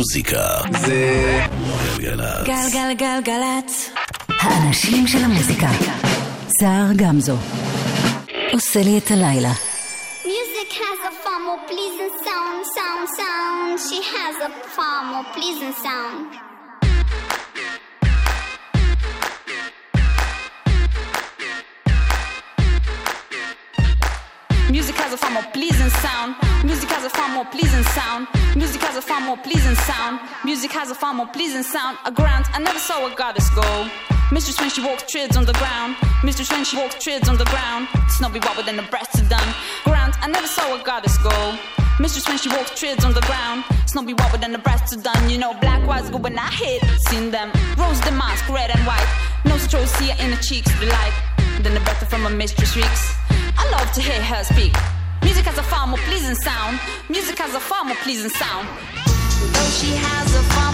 מוזיקה זה גלגלצ. גלגלגלגלצ. האנשים של המוזיקה. סער גמזו. עושה לי את הלילה. Music has a far more pleasing sound, sound, sound. She has a far more pleasing sound. Music has a far more pleasing sound. Music has a far more pleasing sound. Music has a far more pleasing sound. Music has a far more pleasing sound. A grant, I never saw a goddess go. Mistress when she walks treads on the ground. Mistress when she walks treads on the ground. Snobby wobble then the breasts are done. Grant, I never saw a goddess go. Mistress when she walks treads on the ground. Snobby wobble then the breasts are done. You know black was good when I hit. Seen them. Rose the mask, red and white. No strokes here in the cheeks, the light. Then the breath from a mistress reeks. I love to hear her speak. Music has a far more pleasing sound. Music has a far more pleasing sound. Though she has a far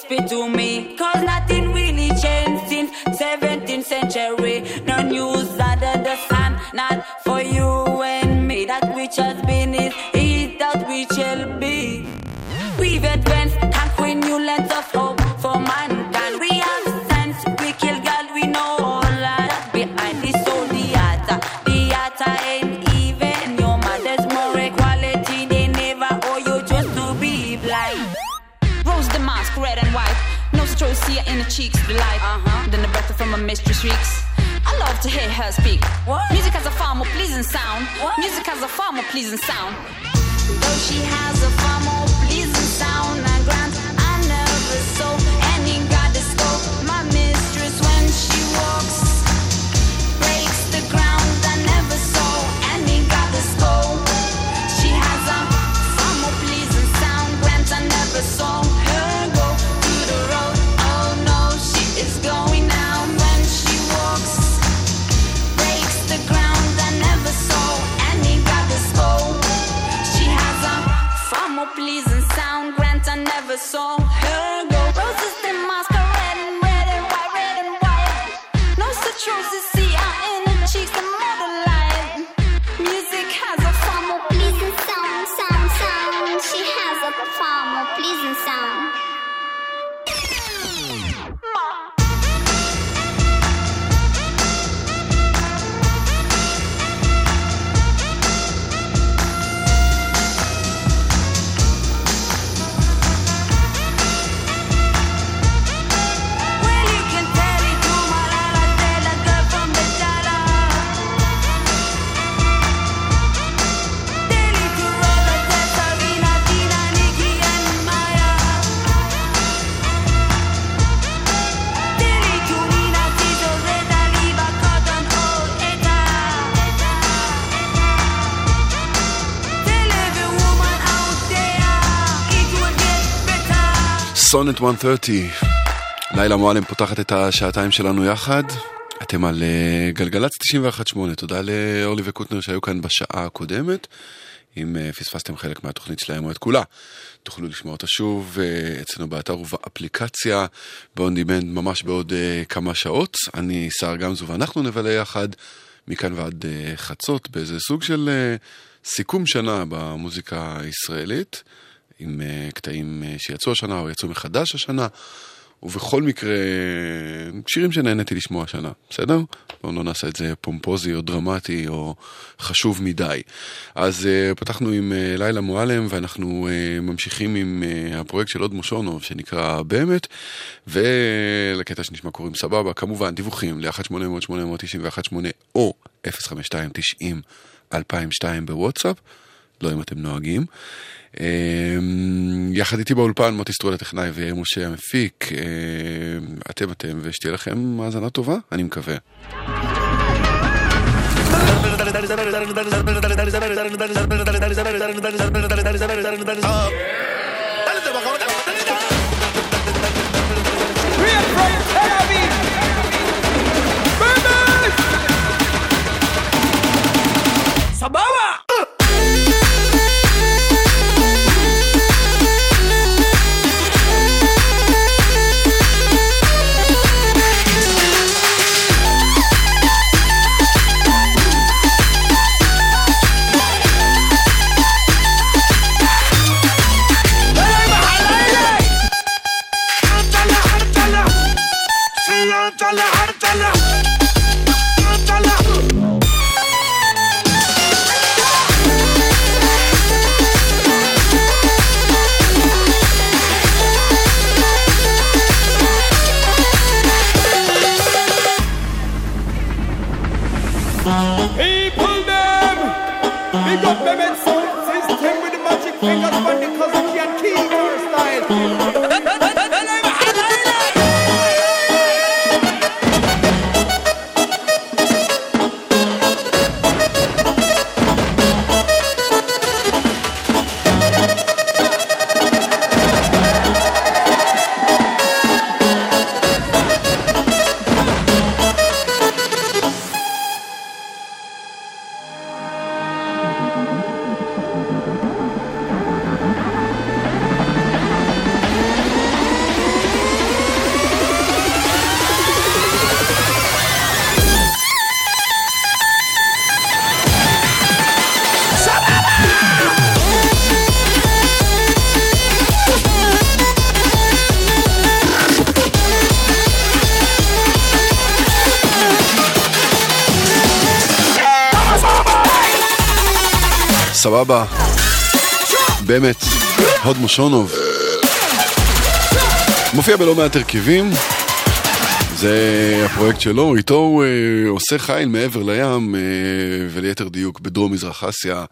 Shakespeare to me? Cause nothing really changed since 17th century. No news under the sun, not for you and me. That which has been mistress reeks. I love to hear her speak. What? Music has a far more pleasing sound. What? Music has a far more pleasing sound. Though she has a far more סונט 130, לילה מועלם פותחת את השעתיים שלנו יחד. אתם על אה, גלגלצ 91.8, תודה לאורלי וקוטנר שהיו כאן בשעה הקודמת. אם אה, פספסתם חלק מהתוכנית שלהם או את כולה, תוכלו לשמוע אותה שוב אה, אצלנו באתר ובאפליקציה, ב-on demand ממש בעוד כמה שעות. אני סער גמזו ואנחנו נבלה יחד מכאן ועד חצות באיזה סוג של סיכום שנה במוזיקה הישראלית. עם uh, קטעים uh, שיצאו השנה או יצאו מחדש השנה, ובכל מקרה, שירים שנהניתי לשמוע השנה, בסדר? בואו לא נעשה את זה פומפוזי או דרמטי או חשוב מדי. אז uh, פתחנו עם לילה מועלם ואנחנו ממשיכים עם הפרויקט של עוד מושונוב שנקרא באמת, ולקטע שנשמע קוראים סבבה, כמובן דיווחים ל-1-800-891-8 או 052-90-2002 בוואטסאפ. לא אם אתם נוהגים. אה, יחד איתי באולפן מוטי סטרול הטכנאי ויאיר משה המפיק. אה, אתם אתם ושתהיה לכם האזנה טובה, אני מקווה. People סבבה. באמת, הוד מושונוב. מופיע בלא מעט הרכבים. זה הפרויקט שלו, איתו הוא אה, עושה חיל מעבר לים, אה, וליתר דיוק בדרום מזרח אסיה,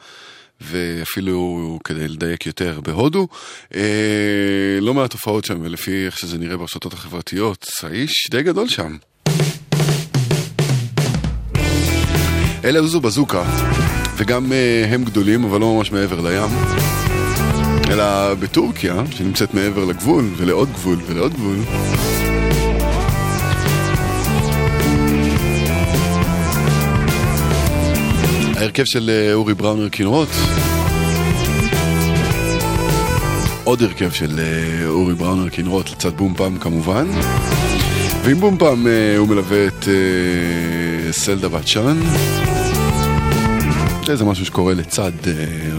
ואפילו כדי לדייק יותר בהודו. אה, לא מעט תופעות שם, ולפי איך שזה נראה ברשתות החברתיות, האיש די גדול שם. אלה עוזו בזוקה, וגם uh, הם גדולים, אבל לא ממש מעבר לים. אלא בטורקיה, שנמצאת מעבר לגבול, ולעוד גבול, ולעוד גבול. ההרכב של uh, אורי בראונר כנרות. עוד הרכב של uh, אורי בראונר כנרות לצד בום פעם כמובן. ועם בום פעם הוא מלווה את סלדה בת. זה משהו שקורה לצד אה,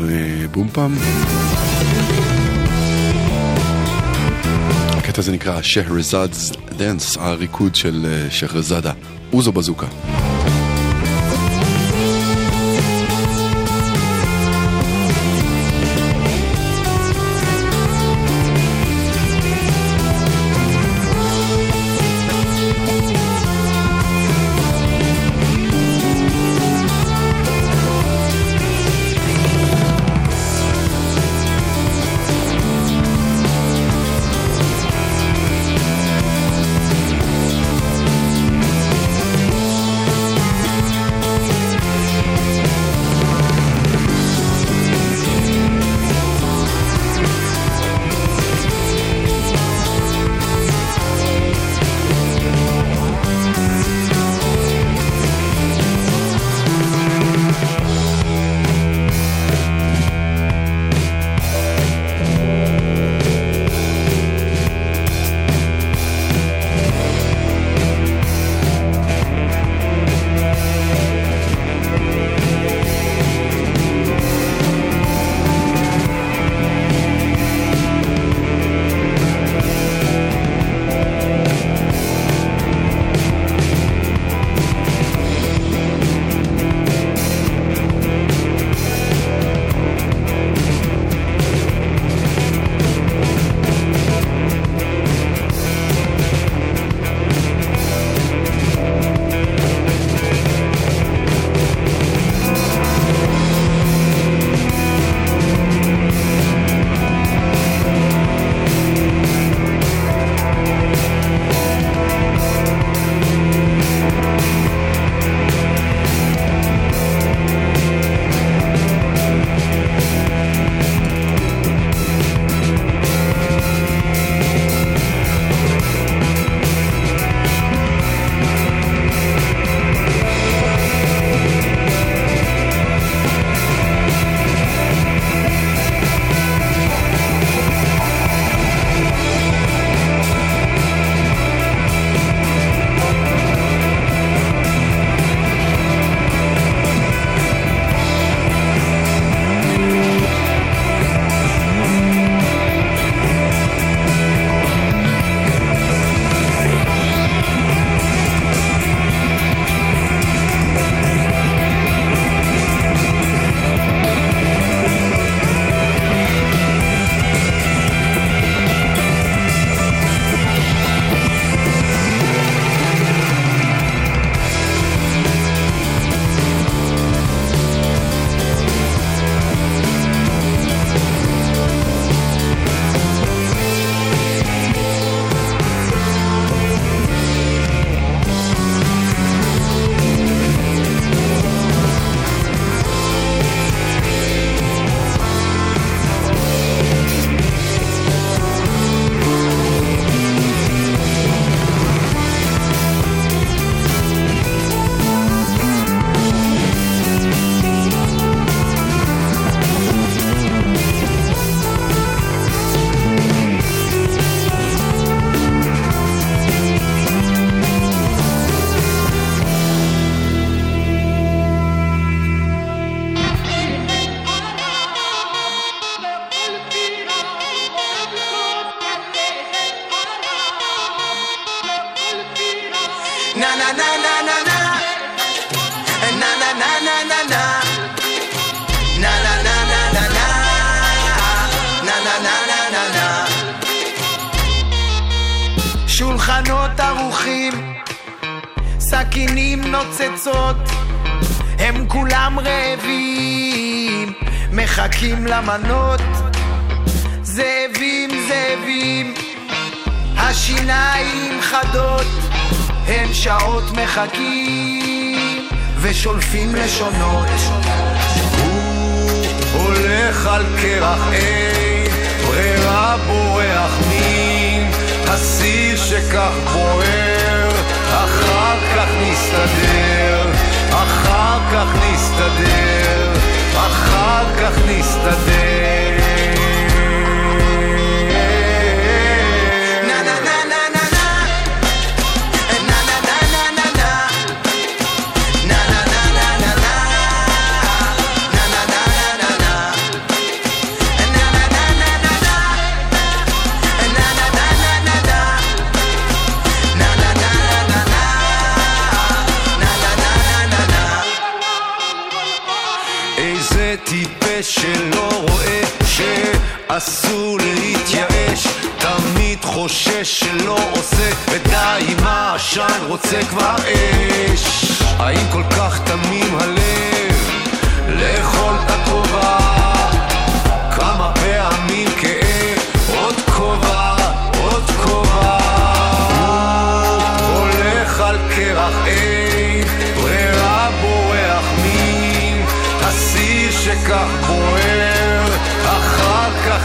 אה, בום פעם. הקטע הזה נקרא Scheherazade's Dance, הריקוד של אה, שחרזאדה, אוזו בזוקה.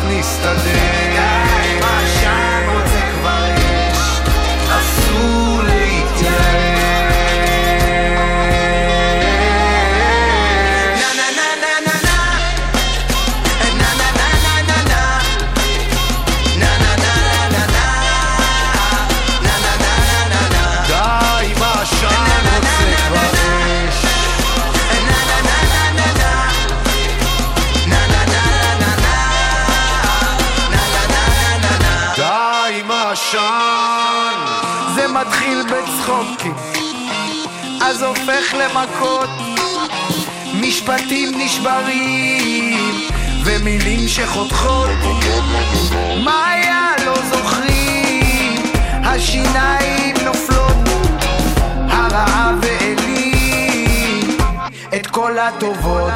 carne está. למכות. משפטים נשברים ומילים שחותכות. מה היה לא זוכרים? השיניים נופלות. הרעה ואלים. את כל הטובות.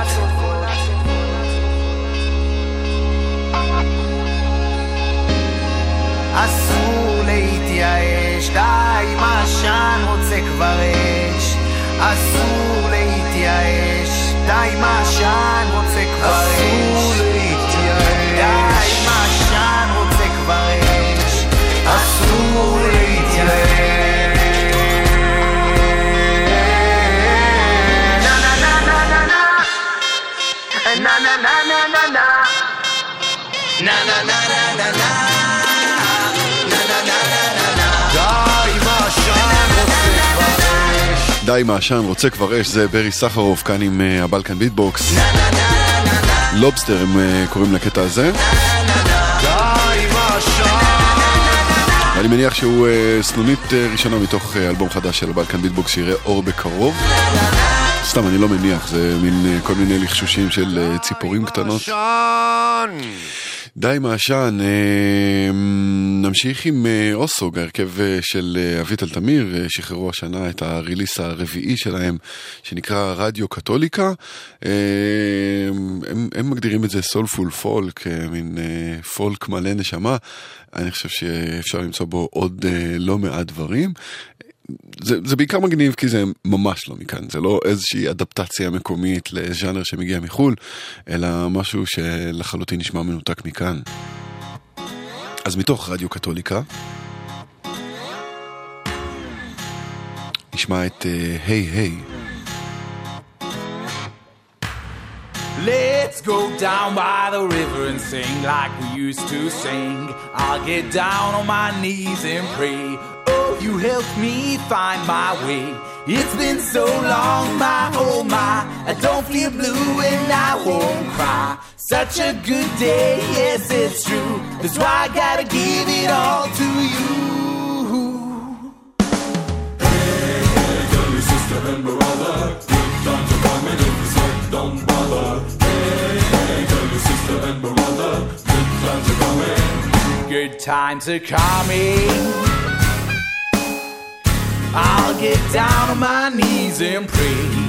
אסור להתייאש, די עם העשן רוצה כבר אש. אסור להתייאש, די עם העשן רוצה כבר אש. אסור להתייאש, די עם העשן רוצה כבר אש. אסור להתייאש. די עם העשן רוצה כבר אש זה ברי סחרוף כאן עם אה, הבלקן ביטבוקס. Lobster הם אה, קוראים לקטע הזה. די עם העשן אני מניח שהוא אה, סנונית ראשונה מתוך אלבום חדש של הבלקן ביטבוקס שיראה אור בקרוב. סתם, אני לא מניח, זה מין כל מיני לחשושים של ציפורים קטנות. די עם העשן, אה, נמשיך עם אה, אוסוג, ההרכב אה, של אה, אביטל תמיר, שחררו השנה את ה release הרביעי שלהם, שנקרא רדיו קתוליקה. אה, הם, הם מגדירים את זה סולפול פולק, מין פולק מלא נשמה. אני חושב שאפשר למצוא בו עוד לא מעט דברים. זה, זה בעיקר מגניב כי זה ממש לא מכאן, זה לא איזושהי אדפטציה מקומית לז'אנר שמגיע מחו"ל, אלא משהו שלחלוטין נשמע מנותק מכאן. אז מתוך רדיו קתוליקה, נשמע את אה, היי היי. Let's go down by the river and sing like we used to sing. I'll get down on my knees and pray. You helped me find my way. It's been so long, my oh my. I don't feel blue and I won't cry. Such a good day, yes, it's true. That's why I gotta give it all to you. Hey, tell your sister and brother. Good times are coming if you sweat, don't bother. Hey, tell your sister and brother. Good times are coming. Good times are coming. I'll get down on my knees and pray.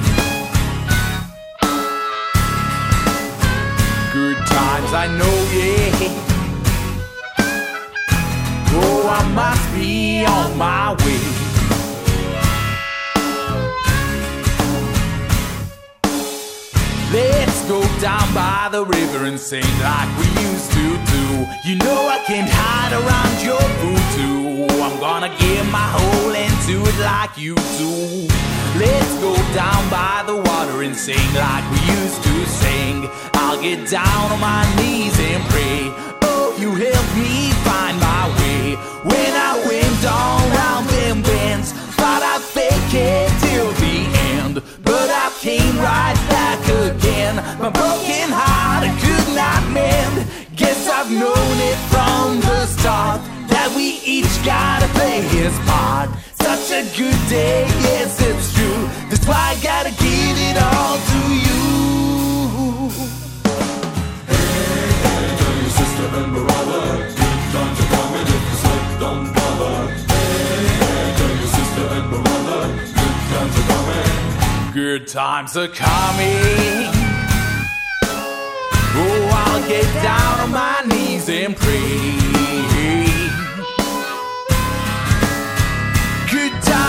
Good times, I know, yeah. Oh, I must be on my way. Let's go down by the river and sing like we used to do. You know I can't hide around your voodoo. I'm gonna give my whole into it like you do. Let's go down by the water and sing like we used to sing. I'll get down on my knees and pray. Oh, you helped me find my way when I went on round them bends. Thought I'd fake it till the end, but I came right back again. My broken heart I could not mend. Guess I've known it from the we each gotta play his part. Such a good day, yes, it's true. That's why I gotta give it all to you. Hey, hey, tell your sister and brother, good if you slip, don't bother. Hey, hey, tell your sister and brother, good times are coming. Good times are coming. Oh, I'll get down on my knees and pray.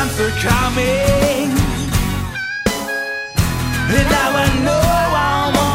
Times are coming. And now I know I'm on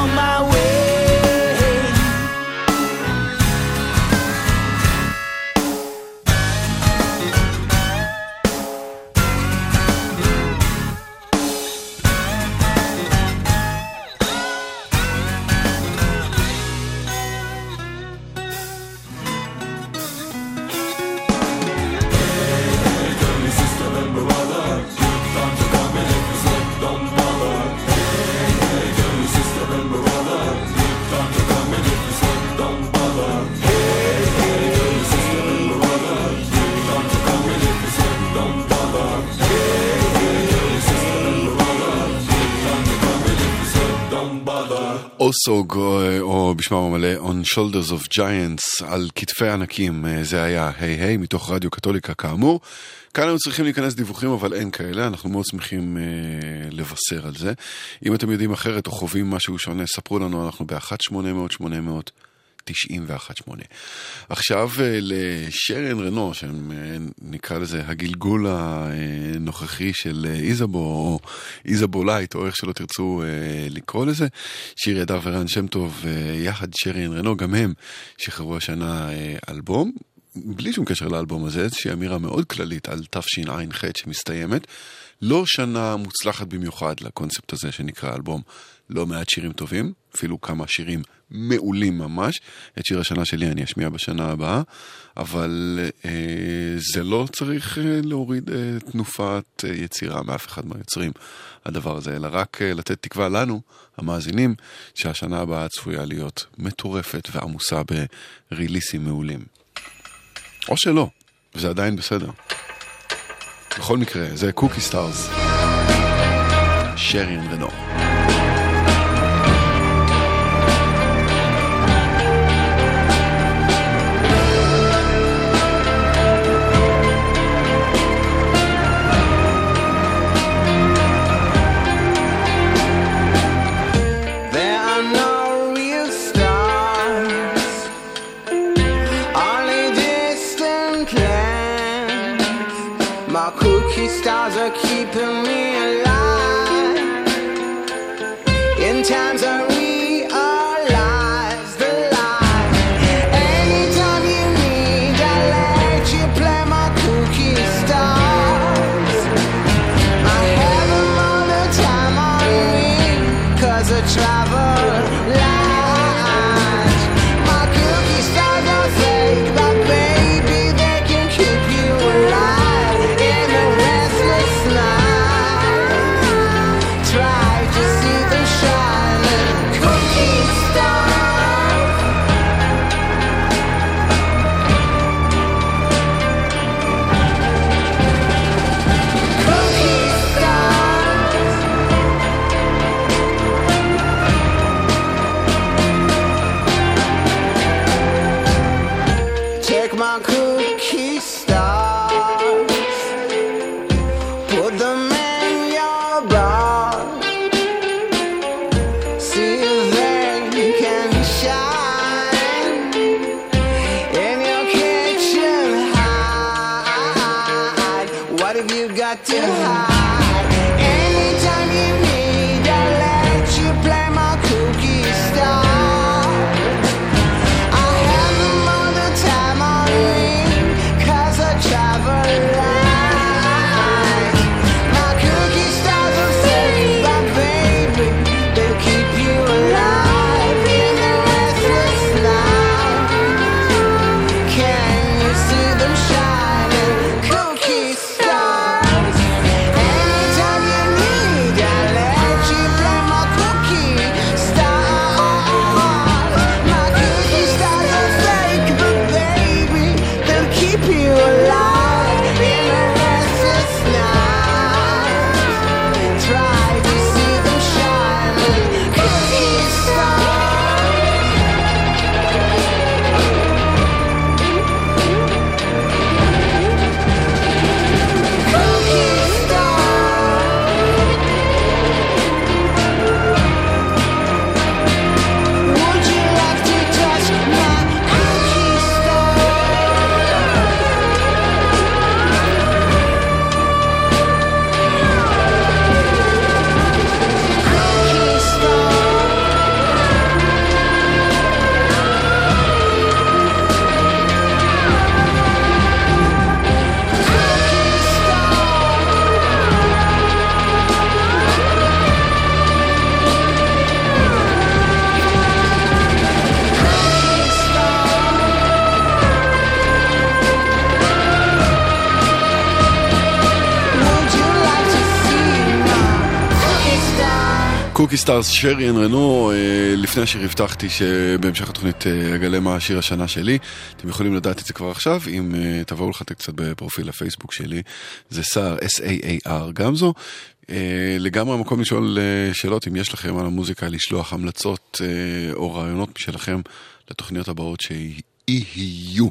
אוסוג, או, או בשמם המלא, On Shoulders of Giants, על כתפי ענקים, אה, זה היה היי היי מתוך רדיו קתוליקה כאמור. כאן היו צריכים להיכנס דיווחים, אבל אין כאלה, אנחנו מאוד שמחים אה, לבשר על זה. אם אתם יודעים אחרת או חווים משהו שונה, ספרו לנו, אנחנו ב-1-800-800. 91.8. עכשיו אה, לשרן רנו, שנקרא לזה הגלגול הנוכחי של אה, איזבו, או איזבו לייט, או איך שלא תרצו אה, לקרוא לזה. שיר ידר ורן שם טוב, יחד שרן רנו, גם הם שחררו השנה אלבום. בלי שום קשר לאלבום הזה, איזושהי אמירה מאוד כללית על תשע"ח שמסתיימת. לא שנה מוצלחת במיוחד לקונספט הזה שנקרא אלבום. לא מעט שירים טובים, אפילו כמה שירים מעולים ממש. את שיר השנה שלי אני אשמיע בשנה הבאה, אבל אה, זה לא צריך אה, להוריד אה, תנופת אה, יצירה מאף אחד מהיוצרים, הדבר הזה, אלא רק אה, לתת תקווה לנו, המאזינים, שהשנה הבאה צפויה להיות מטורפת ועמוסה בריליסים מעולים. או שלא, וזה עדיין בסדר. בכל מקרה, זה קוקי סטארס. שריאן רנו. קוקי סטארס, שירן רנו, אה, לפני השיר הבטחתי שבהמשך התוכנית אה, אגלה מה השיר השנה שלי. אתם יכולים לדעת את זה כבר עכשיו, אם אה, תבואו לחטא קצת בפרופיל הפייסבוק שלי. זה סער, S-A-A-R גמזו. אה, לגמרי המקום לשאול שאלות, אם יש לכם על המוזיקה, לשלוח המלצות או רעיונות משלכם לתוכניות הבאות שיהיו.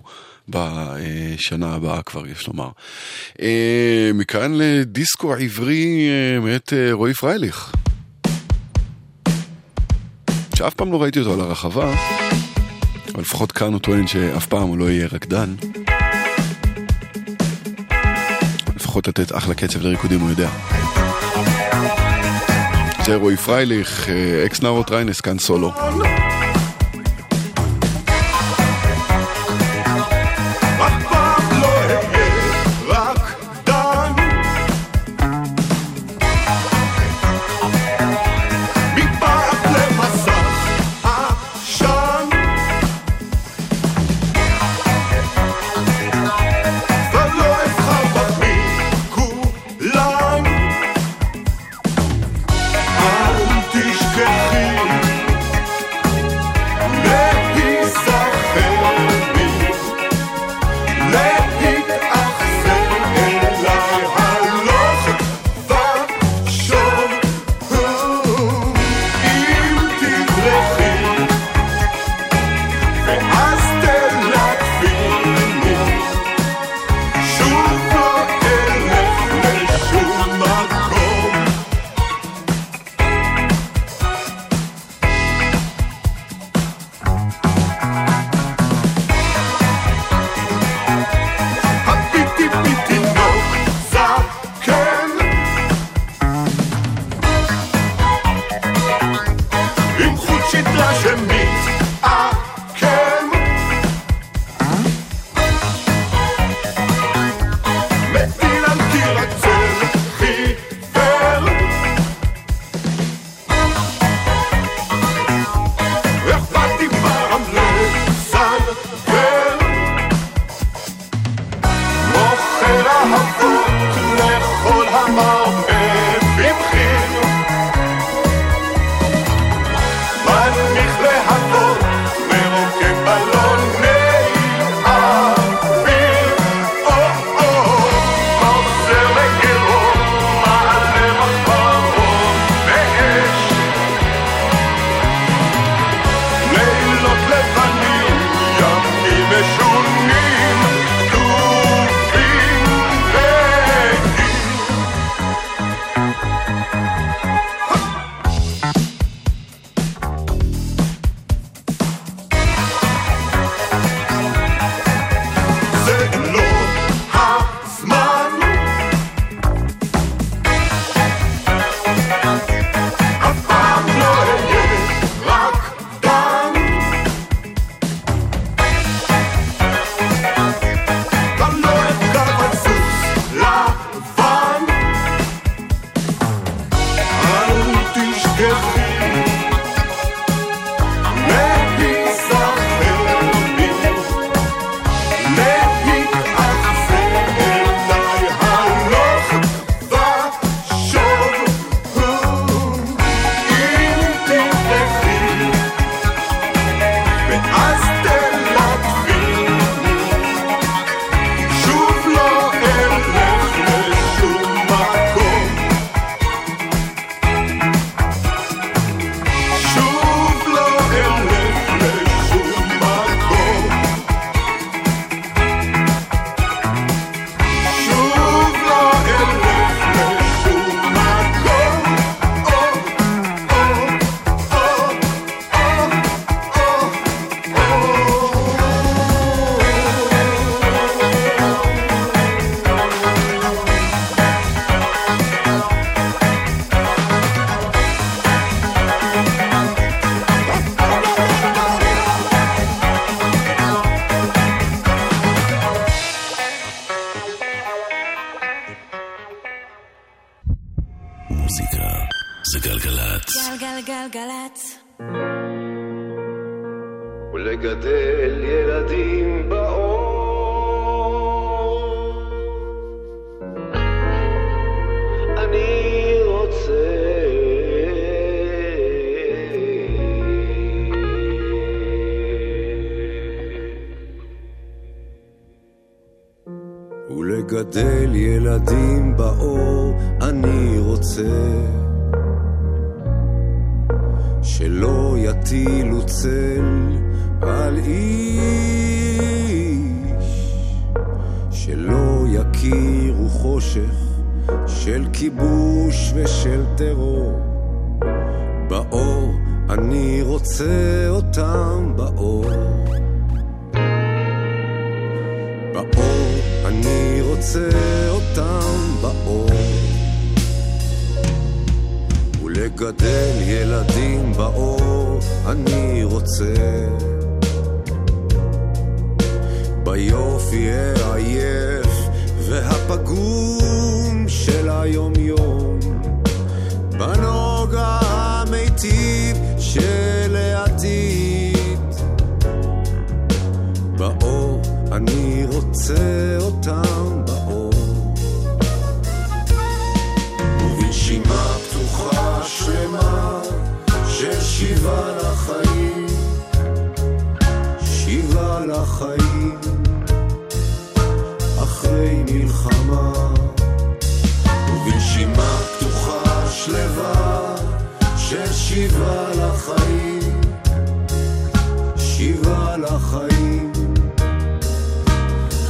בשנה הבאה כבר יש לומר. מכאן לדיסקו עברי אה, מאת רועי פרייליך. שאף פעם לא ראיתי אותו על הרחבה, אבל לפחות כאן הוא טוען שאף פעם הוא לא יהיה רקדן. לפחות לתת אחלה קצב לריקודים הוא יודע. זה רועי פרייליך, אה, ex Narrow Trains, כאן סולו. שיבה לחיים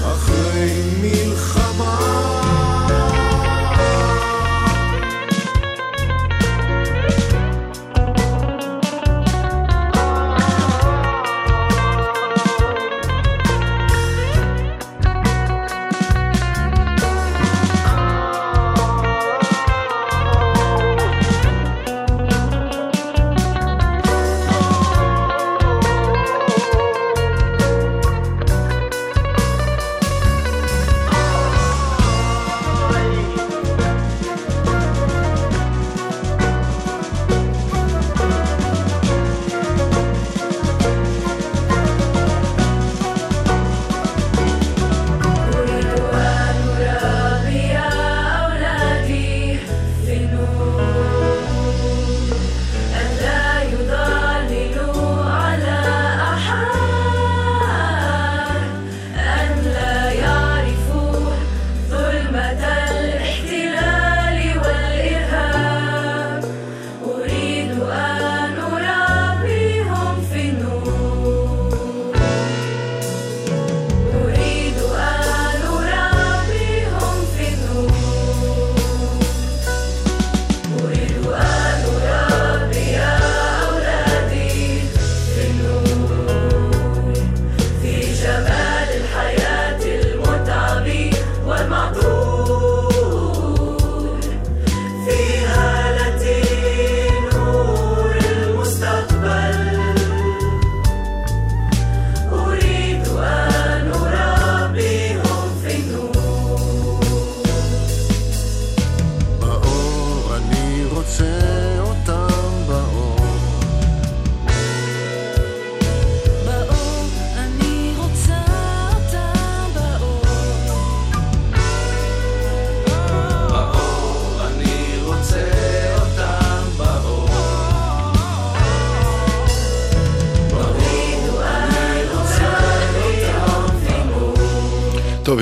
אחרי מלחמה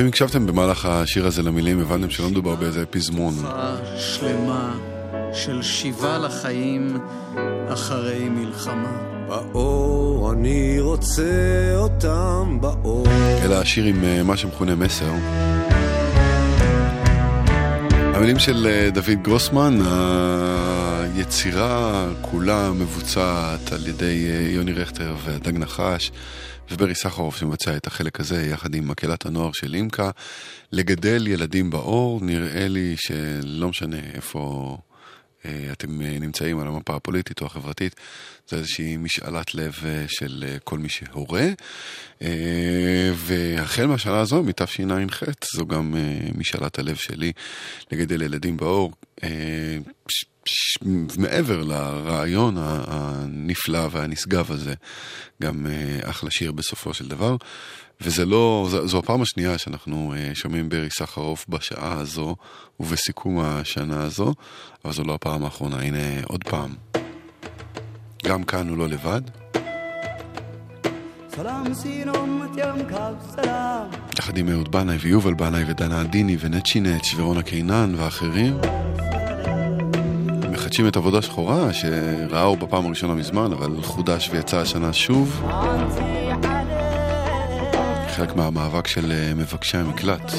טוב, אם הקשבתם במהלך השיר הזה למילים, הבנתם שלא מדובר באיזה פזמון. שלמה של שיבה לחיים אחרי מלחמה. באור אני רוצה אותם באור אלא השיר עם אה, מה שמכונה מסר. המילים של אה, דוד גרוסמן, היצירה כולה מבוצעת על ידי אה, יוני רכטר ודג נחש וברי סחרוף שמבצע את החלק הזה יחד עם מקהלת הנוער של אימקה. לגדל ילדים באור, נראה לי שלא משנה איפה אתם אה, נמצאים על המפה הפוליטית או החברתית, זה איזושהי משאלת לב אה, של אה, כל מי שהורה. אה, והחל מהשנה הזו, מתשע"ח, זו גם אה, משאלת הלב שלי לגדל ילדים באור. אה, מעבר לרעיון הנפלא והנשגב הזה, גם אה, אחלה שיר בסופו של דבר. וזה לא, זו, זו הפעם השנייה שאנחנו אה, שומעים ברי סחרוף בשעה הזו ובסיכום השנה הזו, אבל זו לא הפעם האחרונה, הנה עוד פעם. גם כאן הוא לא לבד. יחד עם אהוד בנאי ויובל בנאי ודנה עדיני ונצ'י נץ' ורונה קינן ואחרים. מחדשים את עבודה שחורה שראה הוא בפעם הראשונה מזמן, אבל חודש ויצא השנה שוב. חלק מהמאבק של אה, מבקשי המקלט.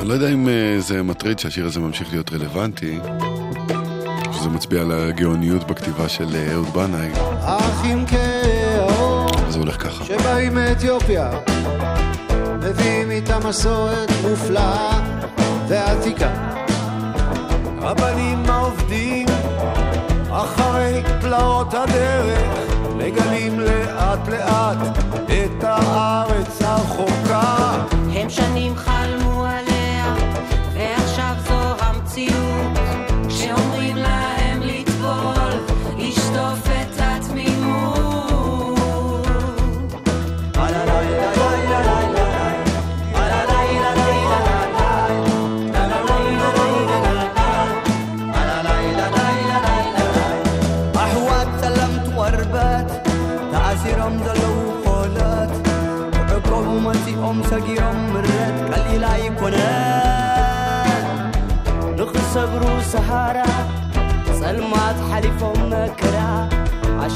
אני לא יודע אם אה, זה מטריד שהשיר הזה ממשיך להיות רלוונטי, שזה מצביע על הגאוניות בכתיבה של אה, אהוד בנאי, אחים כאור זה הולך ככה. שבאים מאתיופיה מביאים איתם מסורת מופלאה ועתיקה העובדים אחרי פלאות הדרך מגלים לאט לאט את הארץ הרחוקה. הם שנים חלמו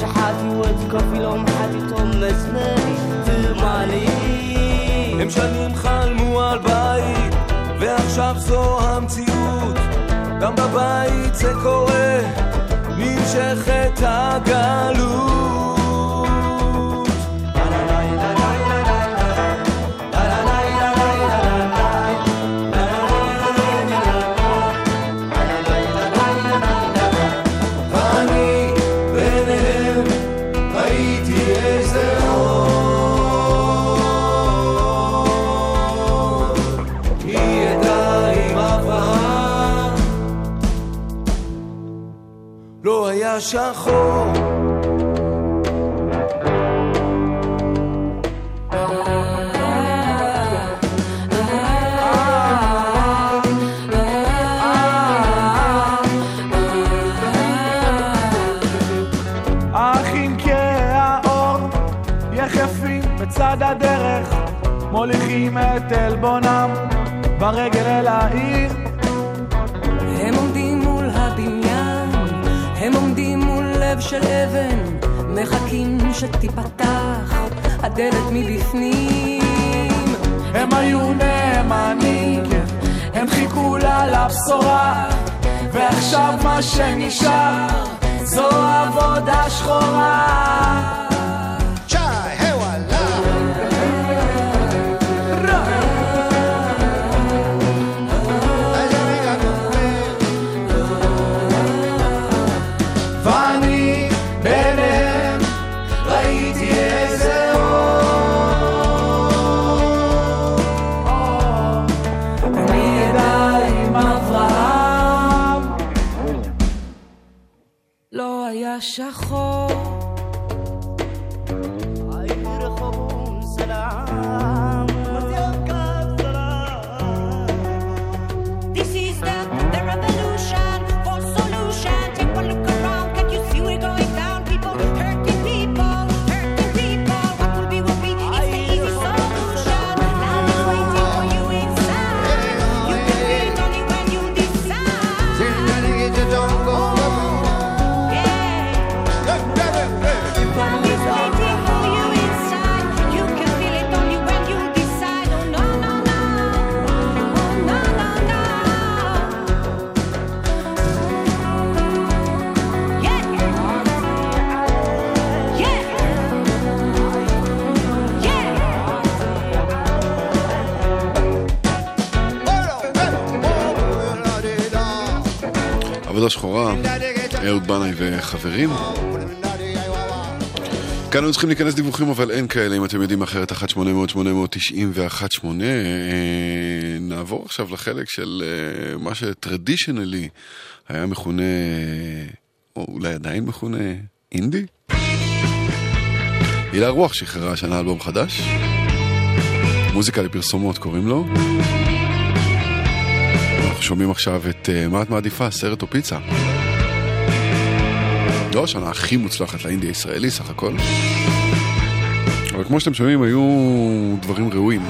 شحاتي وتكفي لو محاتي تمس مني تمالي הם שנים חלמו על בית, ועכשיו זו המציאות. גם בבית זה קורה, נמשכת הגלות. היה של אבן, מחכים שתיפתח הדלת מבפנים. הם היו נאמנים, הם חיכו לה לבשורה ועכשיו מה שנשאר זו עבודה שחורה לא וחברים. כאן היו צריכים להיכנס דיווחים, אבל אין כאלה, אם אתם יודעים אחרת, 1-800-890 ו-1-8. נעבור עכשיו לחלק של אה, מה שטרדישנלי היה מכונה, או אולי עדיין מכונה, אינדי? הילה רוח שחררה השנה אלבום חדש. מוזיקה לפרסומות קוראים לו. אנחנו שומעים עכשיו את אה, מה את מעדיפה, סרט או פיצה. לא השנה הכי מוצלחת לאינדי הישראלי סך הכל. אבל כמו שאתם שומעים, היו דברים ראויים.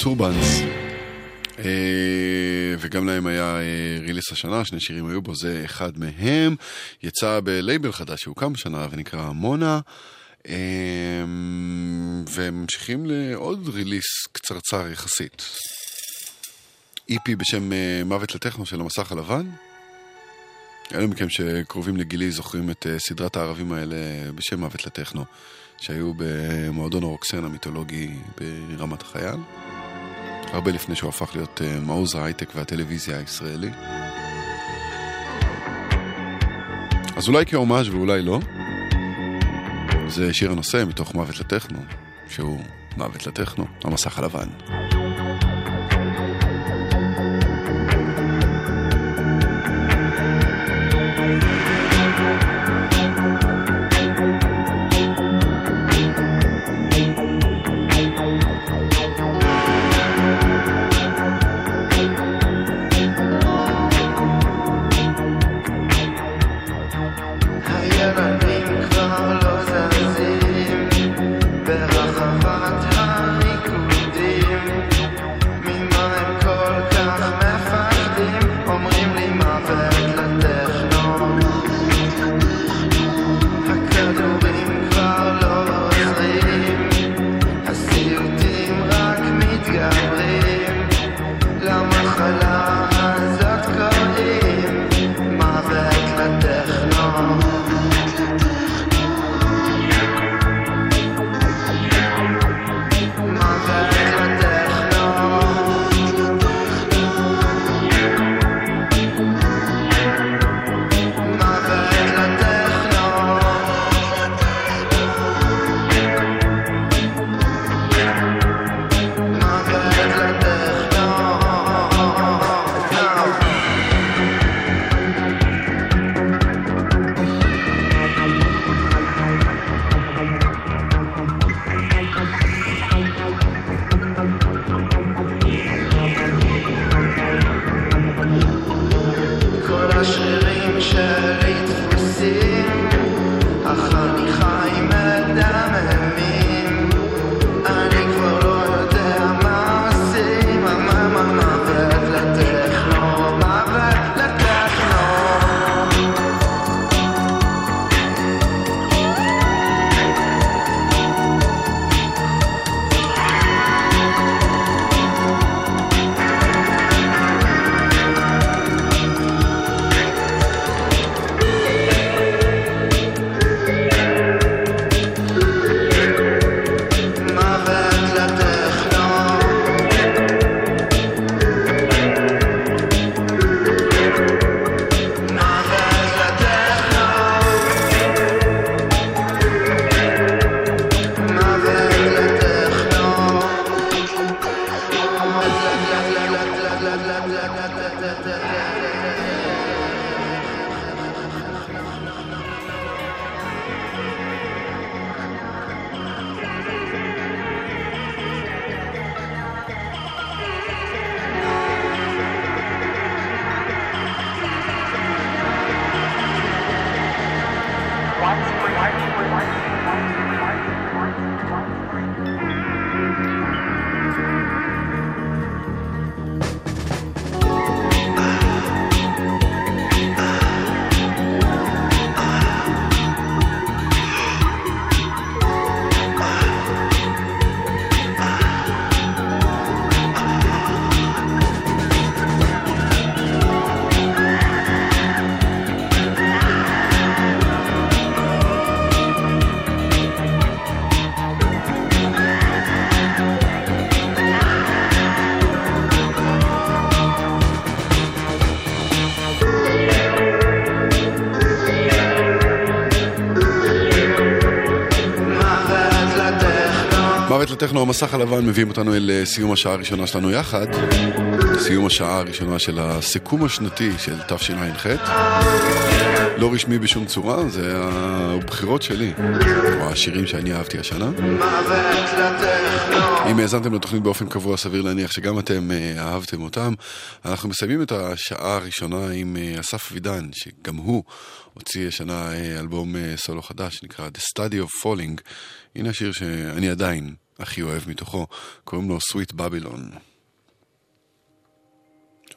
הטורבנס. אה, וגם להם היה אה, ריליס השנה, שני שירים היו בו, זה אחד מהם. יצא בלייבל חדש שהוקם השנה ונקרא מונה. אה, והם ממשיכים לעוד ריליס קצרצר יחסית. איפי בשם אה, מוות לטכנו של המסך הלבן. אלו מכם שקרובים לגילי זוכרים את סדרת הערבים האלה בשם מוות לטכנו, שהיו במועדון הרוקסן המיתולוגי ברמת החייל. הרבה לפני שהוא הפך להיות אה, מעוז ההייטק והטלוויזיה הישראלי. אז אולי כהומאז' ואולי לא. זה שיר הנושא מתוך מוות לטכנו, שהוא מוות לטכנו, המסך הלבן. לטכנו, המסך הלבן, מביאים אותנו אל אה, סיום השעה הראשונה שלנו יחד. סיום השעה הראשונה של הסיכום השנתי של תשע"ח. לא רשמי בשום צורה, זה הבחירות שלי, או השירים שאני אהבתי השנה. אם האזנתם לתוכנית באופן קבוע, סביר להניח שגם אתם אה, אהבתם אותם. אנחנו מסיימים את השעה הראשונה עם אה, אסף אבידן, שגם הוא הוציא השנה אלבום סולו חדש, שנקרא The Study of Falling. הנה השיר שאני עדיין, הכי אוהב מתוכו, קוראים לו סוויט בבילון.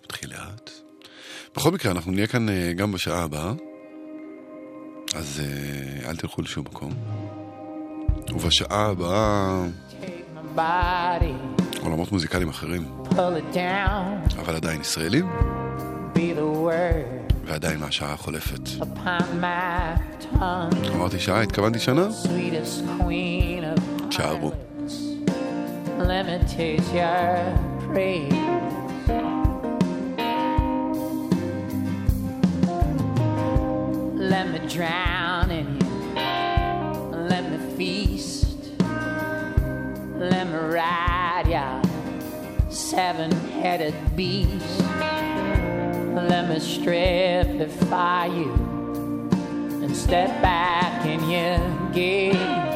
מתחיל לאט. בכל מקרה, אנחנו נהיה כאן אה, גם בשעה הבאה, אז אה, אל תלכו לשום מקום. ובשעה הבאה, עולמות מוזיקליים אחרים, אבל עדיין ישראלים, ועדיין מהשעה החולפת. אמרתי שעה, התכוונתי שנה? תשארו. Let me taste your praise. Let me drown in you. Let me feast. Let me ride ya seven-headed beast. Let me stripify you and step back in your gaze.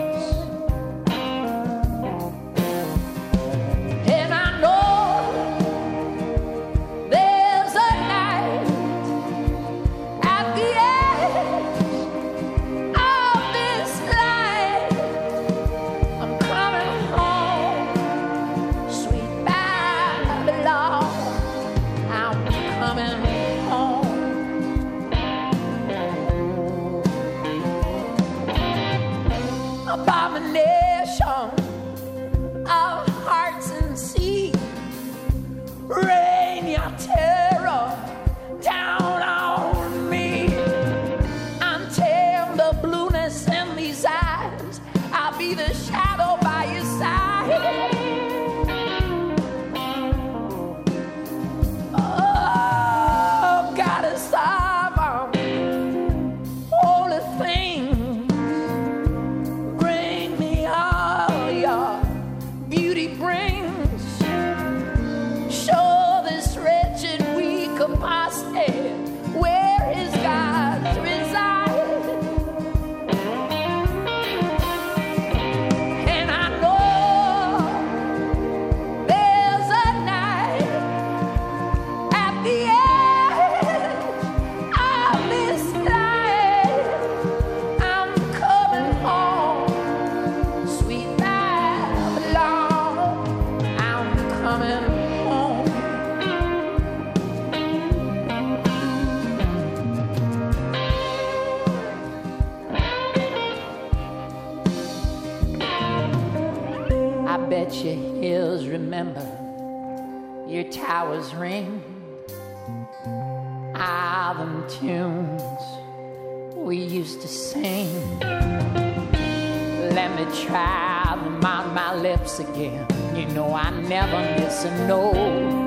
Towers ring. All ah, them tunes we used to sing. Let me try them on my lips again. You know I never miss a note.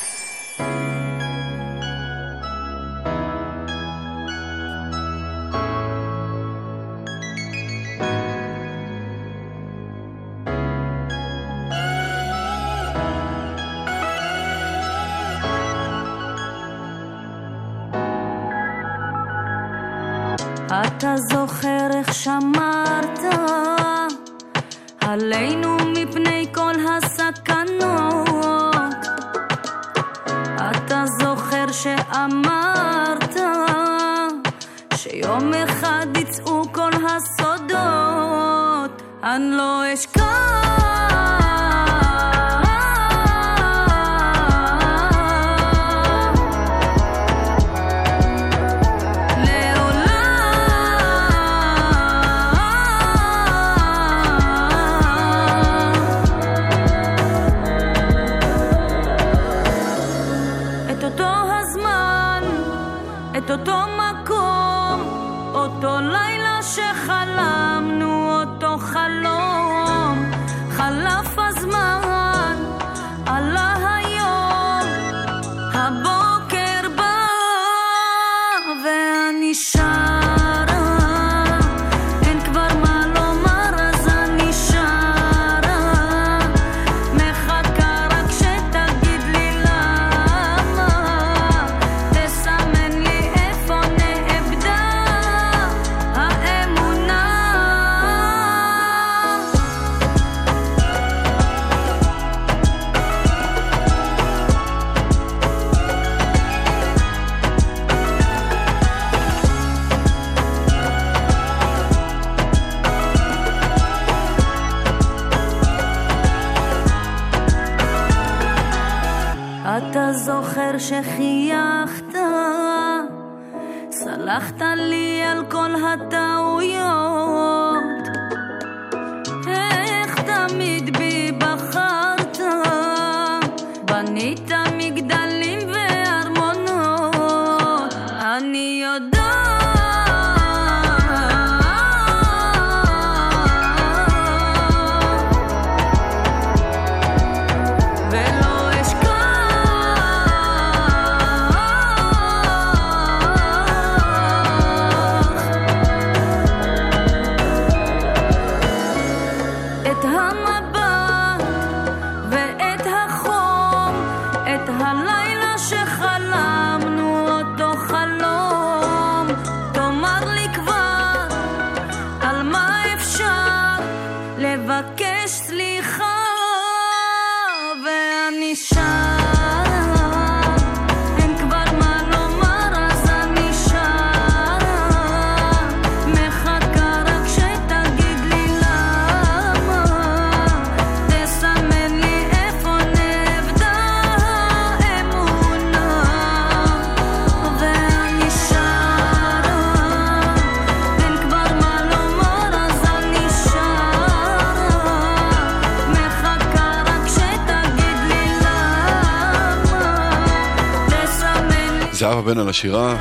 זהבה בן על השירה,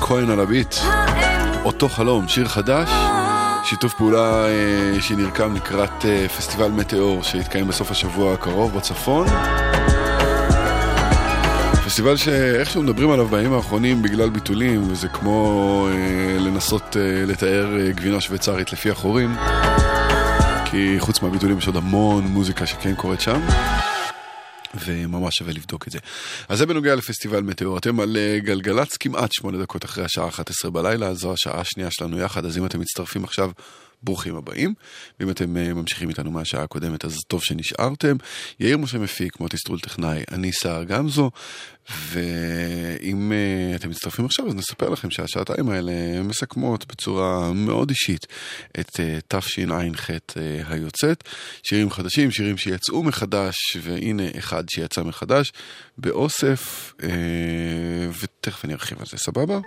כהן על הביט, אותו חלום, שיר חדש, שיתוף פעולה אה, שנרקם לקראת אה, פסטיבל מטאור שיתקיים בסוף השבוע הקרוב בצפון. פסטיבל שאיכשהו מדברים עליו בימים האחרונים בגלל ביטולים, וזה כמו אה, לנסות אה, לתאר אה, גבינה שוויצרית לפי החורים, כי חוץ מהביטולים יש עוד המון מוזיקה שכן קורית שם. וממש שווה לבדוק את זה. אז זה בנוגע לפסטיבל מטאור. אתם על אה, גלגלצ כמעט שמונה דקות אחרי השעה 11 בלילה, זו השעה השנייה שלנו יחד, אז אם אתם מצטרפים עכשיו, ברוכים הבאים. ואם אתם אה, ממשיכים איתנו מהשעה הקודמת, אז טוב שנשארתם. יאיר משה מפיק, מוטי סטרול טכנאי, אני סער גמזו, ואם אה, אתם מצטרפים עכשיו, אז נספר לכם שהשעתיים האלה מסכמות בצורה מאוד אישית את אה, תשע"ח היוצאת. שירים חדשים, שירים שיצאו מחדש, והנה אחד שיצא מחדש, באוסף, ותכף אני ארחיב על זה, סבבה?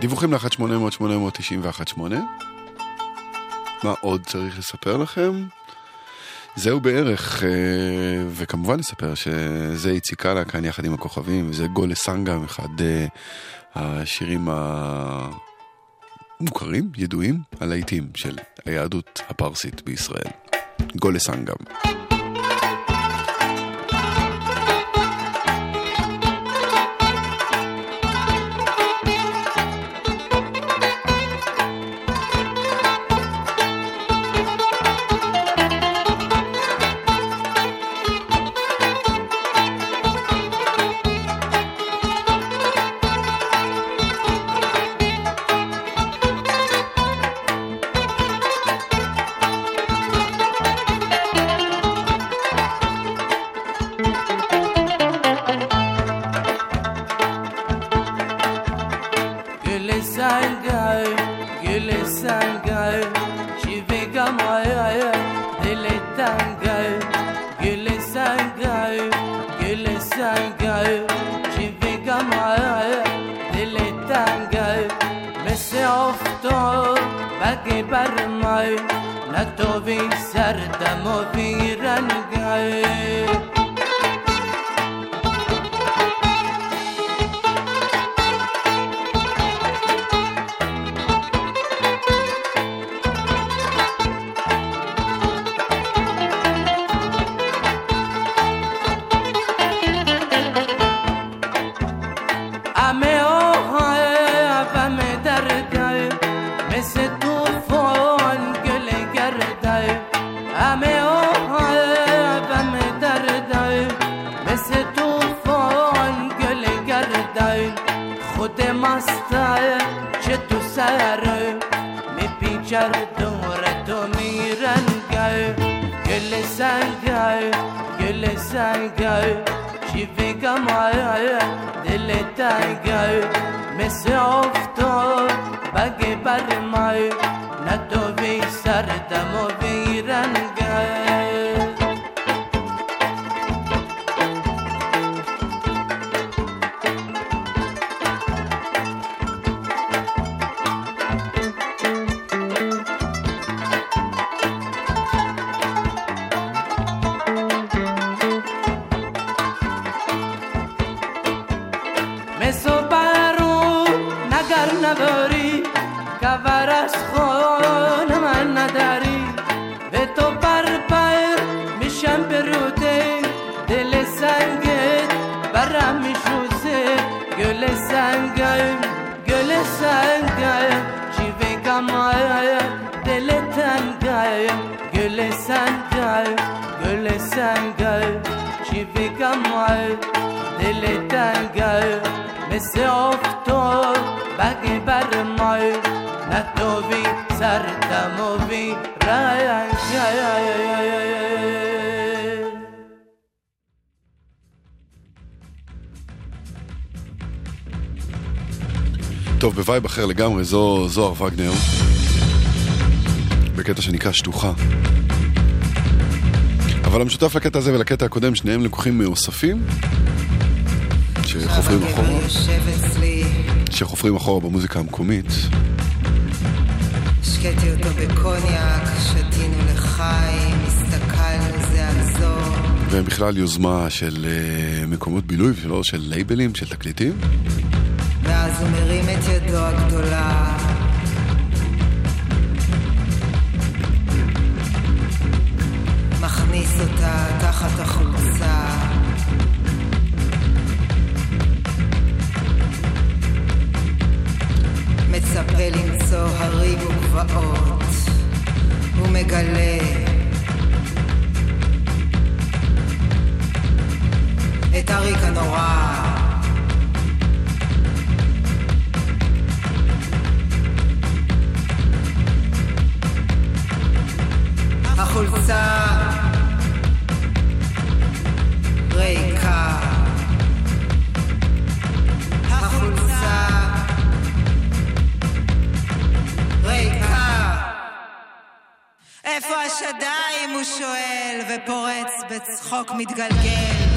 דיווחים ל-1-800-891-8. מה עוד צריך לספר לכם? זהו בערך, אה, וכמובן נספר שזה איציק קאלה כאן יחד עם הכוכבים, וזה גולה סנגם, אחד אה, השירים המוכרים, ידועים, הלהיטים של היהדות הפרסית בישראל. גולה סנגם. نتوفي سردم و في Gelle sen gel, gelle sen gel. شوفي معايا اللي تاجي مس عفتر باجي برمي نتو في سرد sevgayım Göle sevgayım Çivi gamayayım Dele tengayım Göle sen sevgayım Göle sen sevgayım Çivi gamayayım Dele tengayım Mesi ofto Bagi bermayım Nehdovi Serdemovi Rayayayayayayayay טוב, ב vibe אחר לגמרי, זו זוהר וגנר. בקטע שנקרא שטוחה. אבל המשותף לקטע הזה ולקטע הקודם, שניהם לקוחים מאוספים, שחופרים אחורה, שחופרים אחורה במוזיקה המקומית. השקיתי אותו בקוניאק, שתינו לחיים, הסתכלנו זה על זו. ובכלל יוזמה של אה, מקומות בילוי ולא של לייבלים, של תקליטים. ואז הוא מרים את ידו הגדולה. מכניס אותה תחת החולצה. מצפה למצוא הרים וגבעות. הוא מגלה את הריק הנורא. החולצה ריקה. איפה השדיים? הוא שואל, ופורץ בצחוק מתגלגל.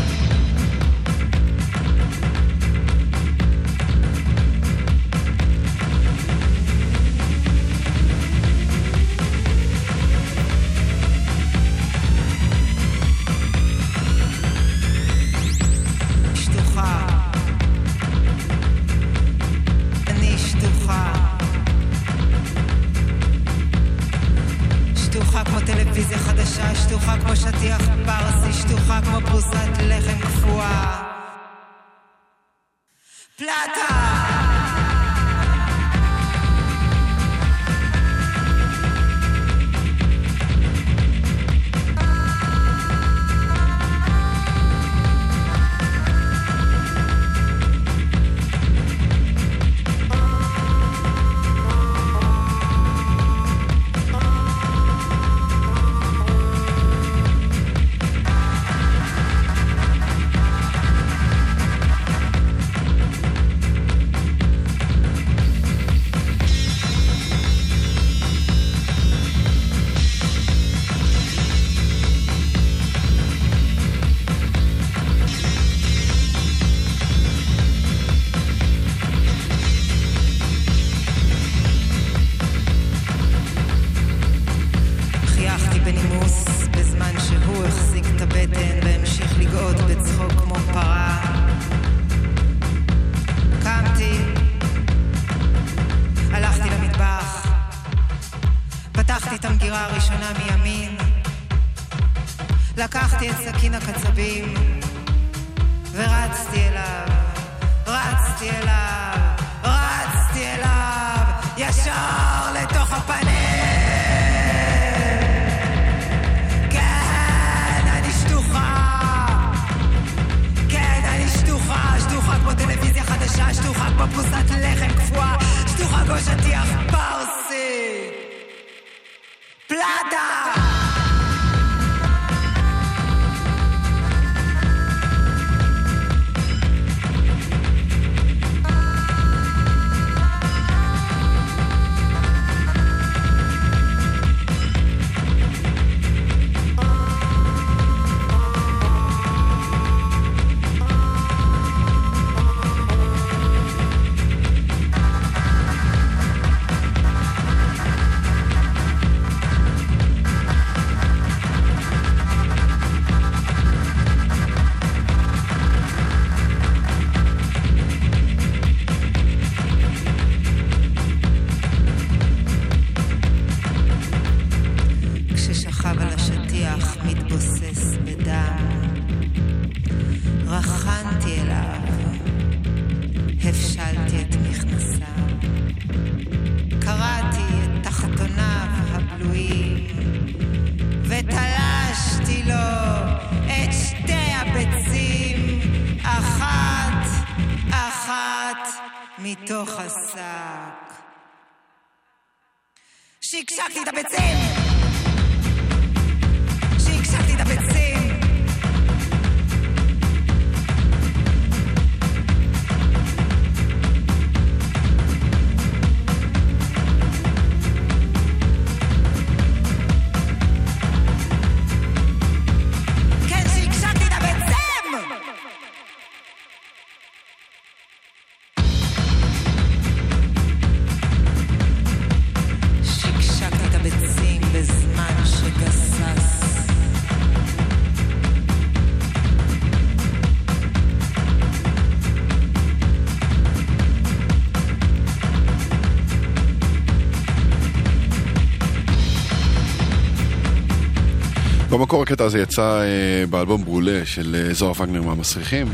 במקור הקטע הזה יצא אה, באלבום ברולה של אה, זוהר וגנר מהמסריחים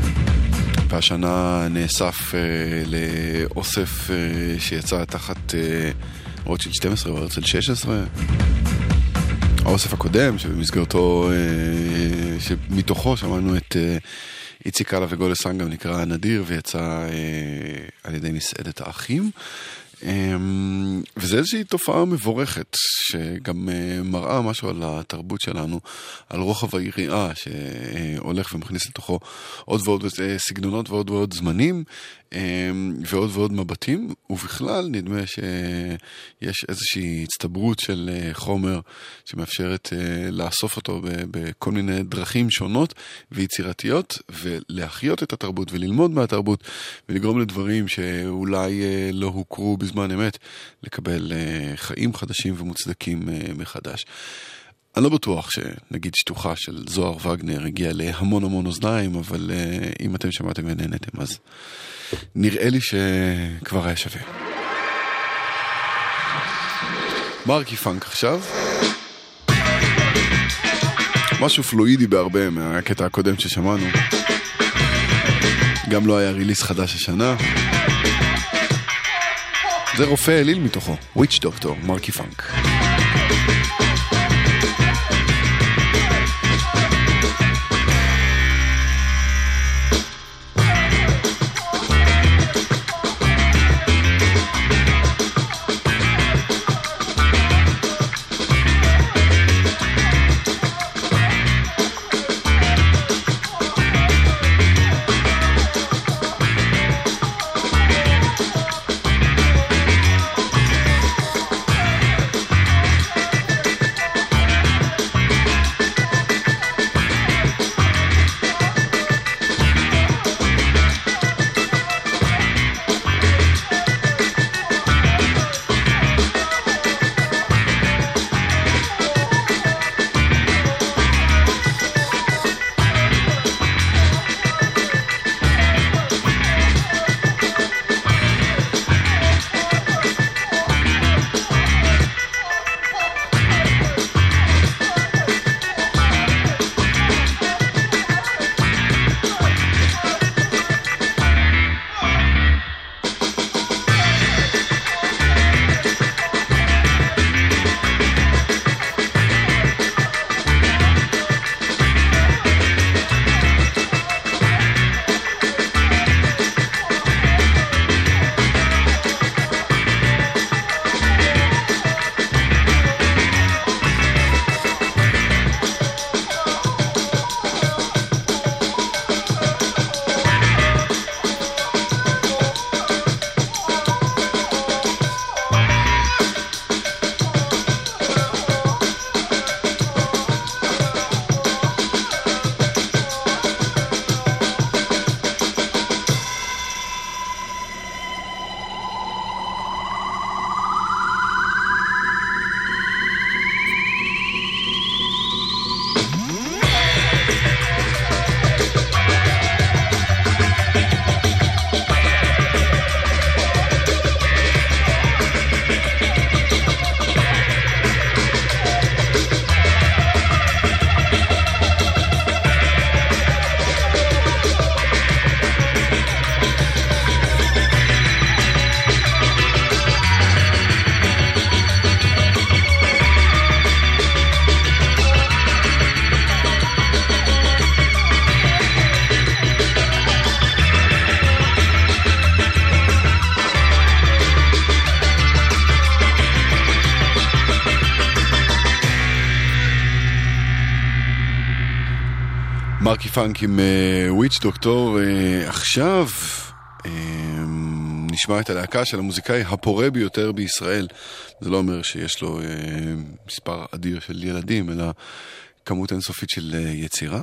והשנה נאסף אה, לאוסף אה, שיצא תחת אה, רוטשילד 12 או הרצל 16 האוסף הקודם שבמסגרתו, אה, שמתוכו שמענו את אה, איציק קאלה וגולה סנגם נקרא נדיר ויצא אה, על ידי מסעדת האחים. אמ, וזה איזושהי תופעה מבורכת, שגם אה, מראה משהו על התרבות שלנו, על רוחב היריעה שהולך ומכניס לתוכו עוד ועוד אה, סגנונות ועוד ועוד זמנים, ועוד ועוד מבטים, ובכלל נדמה שיש איזושהי הצטברות של אה, חומר שמאפשרת אה, לאסוף אותו בכל מיני דרכים שונות ויצירתיות, ולהחיות את התרבות וללמוד מהתרבות, ולגרום לדברים שאולי אה, לא הוכרו בזמן אמת, לקבל חיים חדשים ומוצדקים מחדש. אני לא בטוח שנגיד שטוחה של זוהר וגנר הגיעה להמון המון אוזניים, אבל uh, אם אתם שמעתם ונהנתם אז נראה לי שכבר היה שווה. מרקי פאנק עכשיו. משהו פלואידי בהרבה מהקטע הקודם ששמענו. גם לא היה ריליס חדש השנה. זה רופא אליל מתוכו, וויץ' דוקטור, מרקי פאנק. פאנק עם וויץ' דוקטור. אה, עכשיו אה, נשמע את הלהקה של המוזיקאי הפורה ביותר בישראל. זה לא אומר שיש לו אה, מספר אדיר של ילדים, אלא כמות אינסופית של אה, יצירה.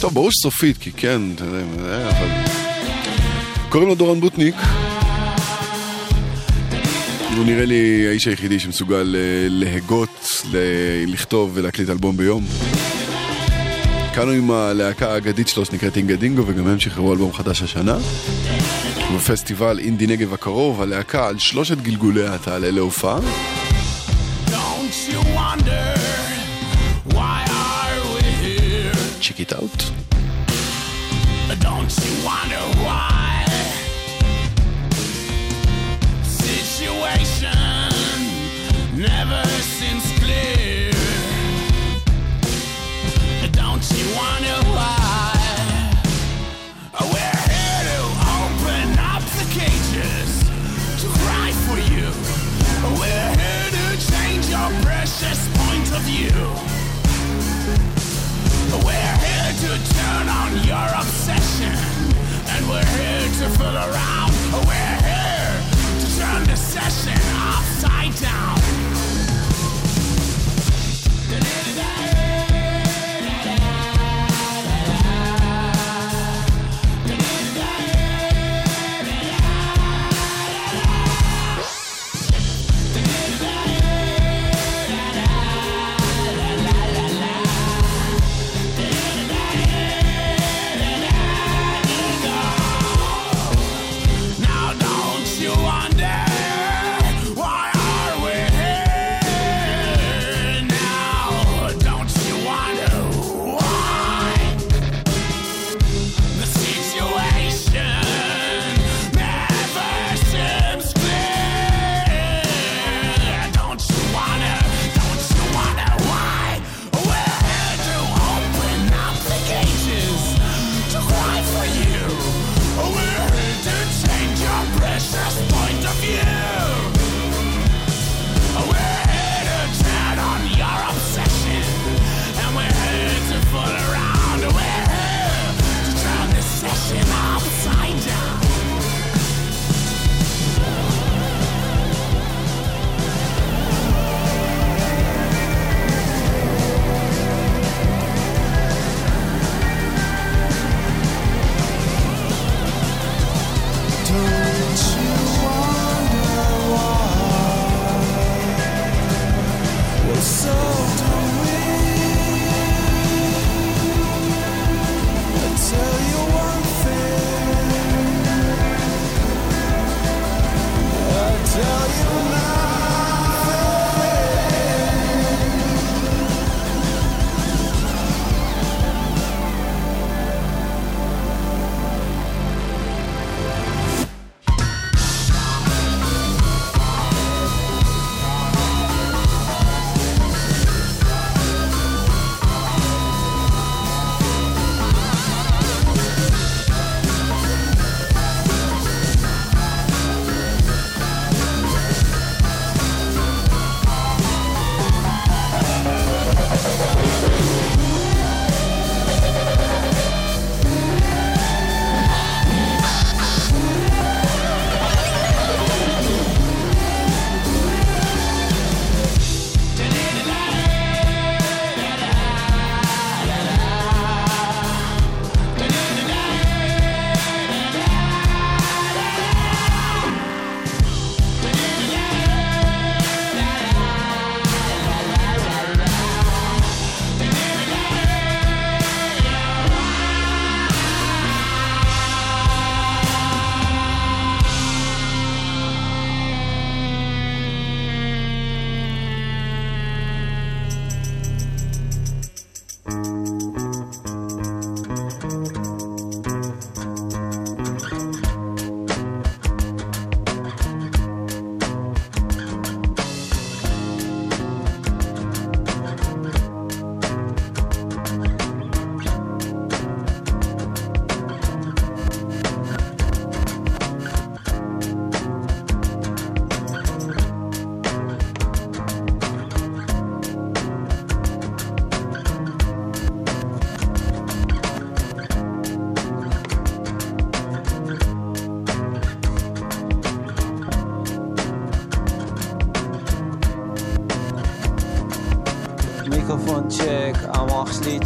טוב, ברור שסופית, כי כן, אתה יודע, אה, אבל... קוראים לו דורון בוטניק. הוא נראה לי האיש היחידי שמסוגל אה, להגות, לכתוב ולהקליט אלבום ביום. כאן הוא עם הלהקה האגדית שלו שנקראת אינגה דינגו וגם הם שחררו אלבום חדש השנה. ובפסטיבל אינדי נגב הקרוב הלהקה על שלושת גלגוליה תעלה להופעה. Check it out. Don't you wonder why? Situation never your obsession. And we're here to fool around. We're here to turn the session upside down.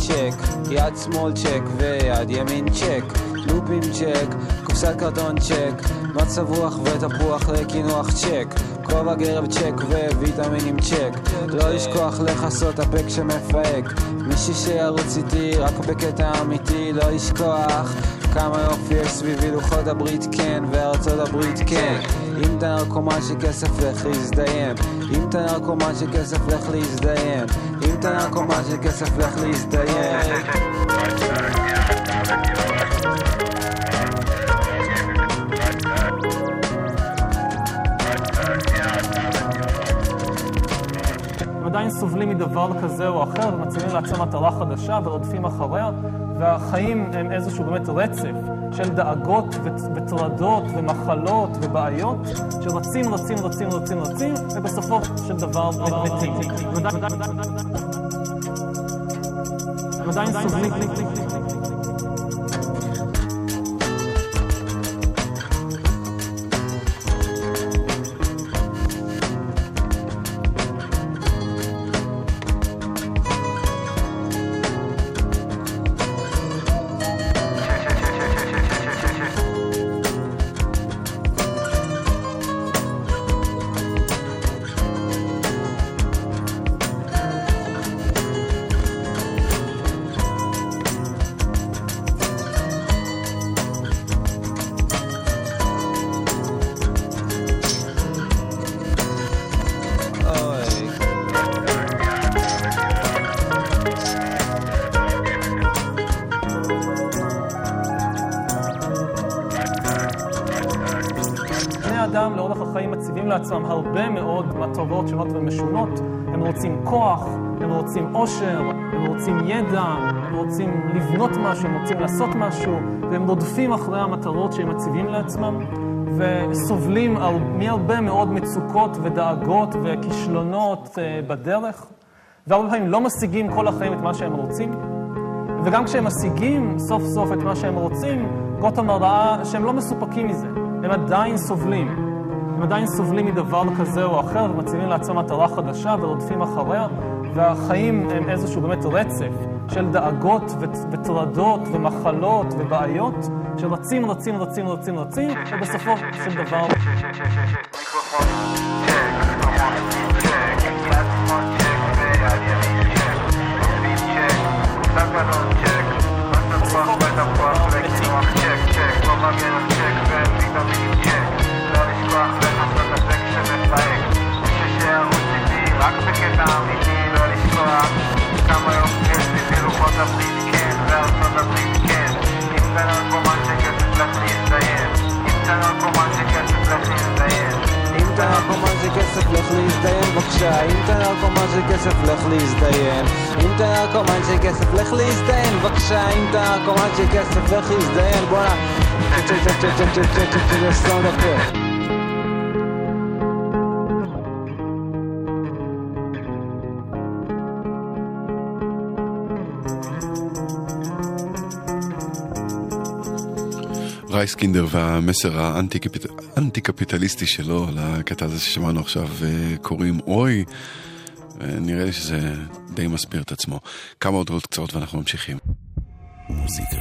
צ'ק יד שמאל צ'ק ויד ימין צ'ק לופים צ'ק קופסת קרטון צ'ק מצב רוח ותפוח לקינוח צ'ק כובע גרב צ'ק וויטמינים צ'ק לא לשכוח לכסות הפה כשמפהק מישהי שירוץ איתי רק בקטע אמיתי לא לשכוח כמה יופי יש סביבי לוחות הברית כן וארצות הברית כן אם אתה נרקומן של כסף לך להזדיין אם אתה נרקומן של כסף לך להזדיין אתה נרקומן של כסף לך הם עדיין סובלים מדבר כזה או אחר ומציבים לעצמם מטרה חדשה ורודפים אחריה, והחיים הם איזשהו באמת רצף של דאגות ות- וטרדות ומחלות ובעיות שרצים, רצים, רצים, רצים, רצים, ובסופו של דבר מתים. הם עדיין- הם עושר, הם רוצים ידע, הם רוצים לבנות משהו, הם רוצים לעשות משהו, והם רודפים אחרי המטרות שהם מציבים לעצמם, וסובלים מהרבה מאוד מצוקות ודאגות וכישלונות אה, בדרך, והרבה פעמים לא משיגים כל החיים את מה שהם רוצים. וגם כשהם משיגים סוף סוף את מה שהם רוצים, גוטם ראה שהם לא מסופקים מזה. הם עדיין סובלים. הם עדיין סובלים מדבר כזה או אחר ומציבים לעצמם מטרה חדשה ורודפים אחריה, והחיים הם איזשהו באמת רצף של דאגות ות- וטרדות ומחלות ובעיות שרצים, רצים, רצים, רצים, רצים, ובסופו של דבר... כסף לך להזדיין. אם אתה נרקומן של כסף לך להזדיין. בבקשה אם אתה נרקומן של כסף לך להזדיין. בואנה. סתום את רייסקינדר והמסר האנטי-קפיט- האנטי-קפיטליסטי שלו לקטע הזה ששמענו עכשיו אה, קוראים אוי. אה, נראה לי שזה די מסביר את עצמו. כמה הודעות קצרות ואנחנו ממשיכים. מוזיקה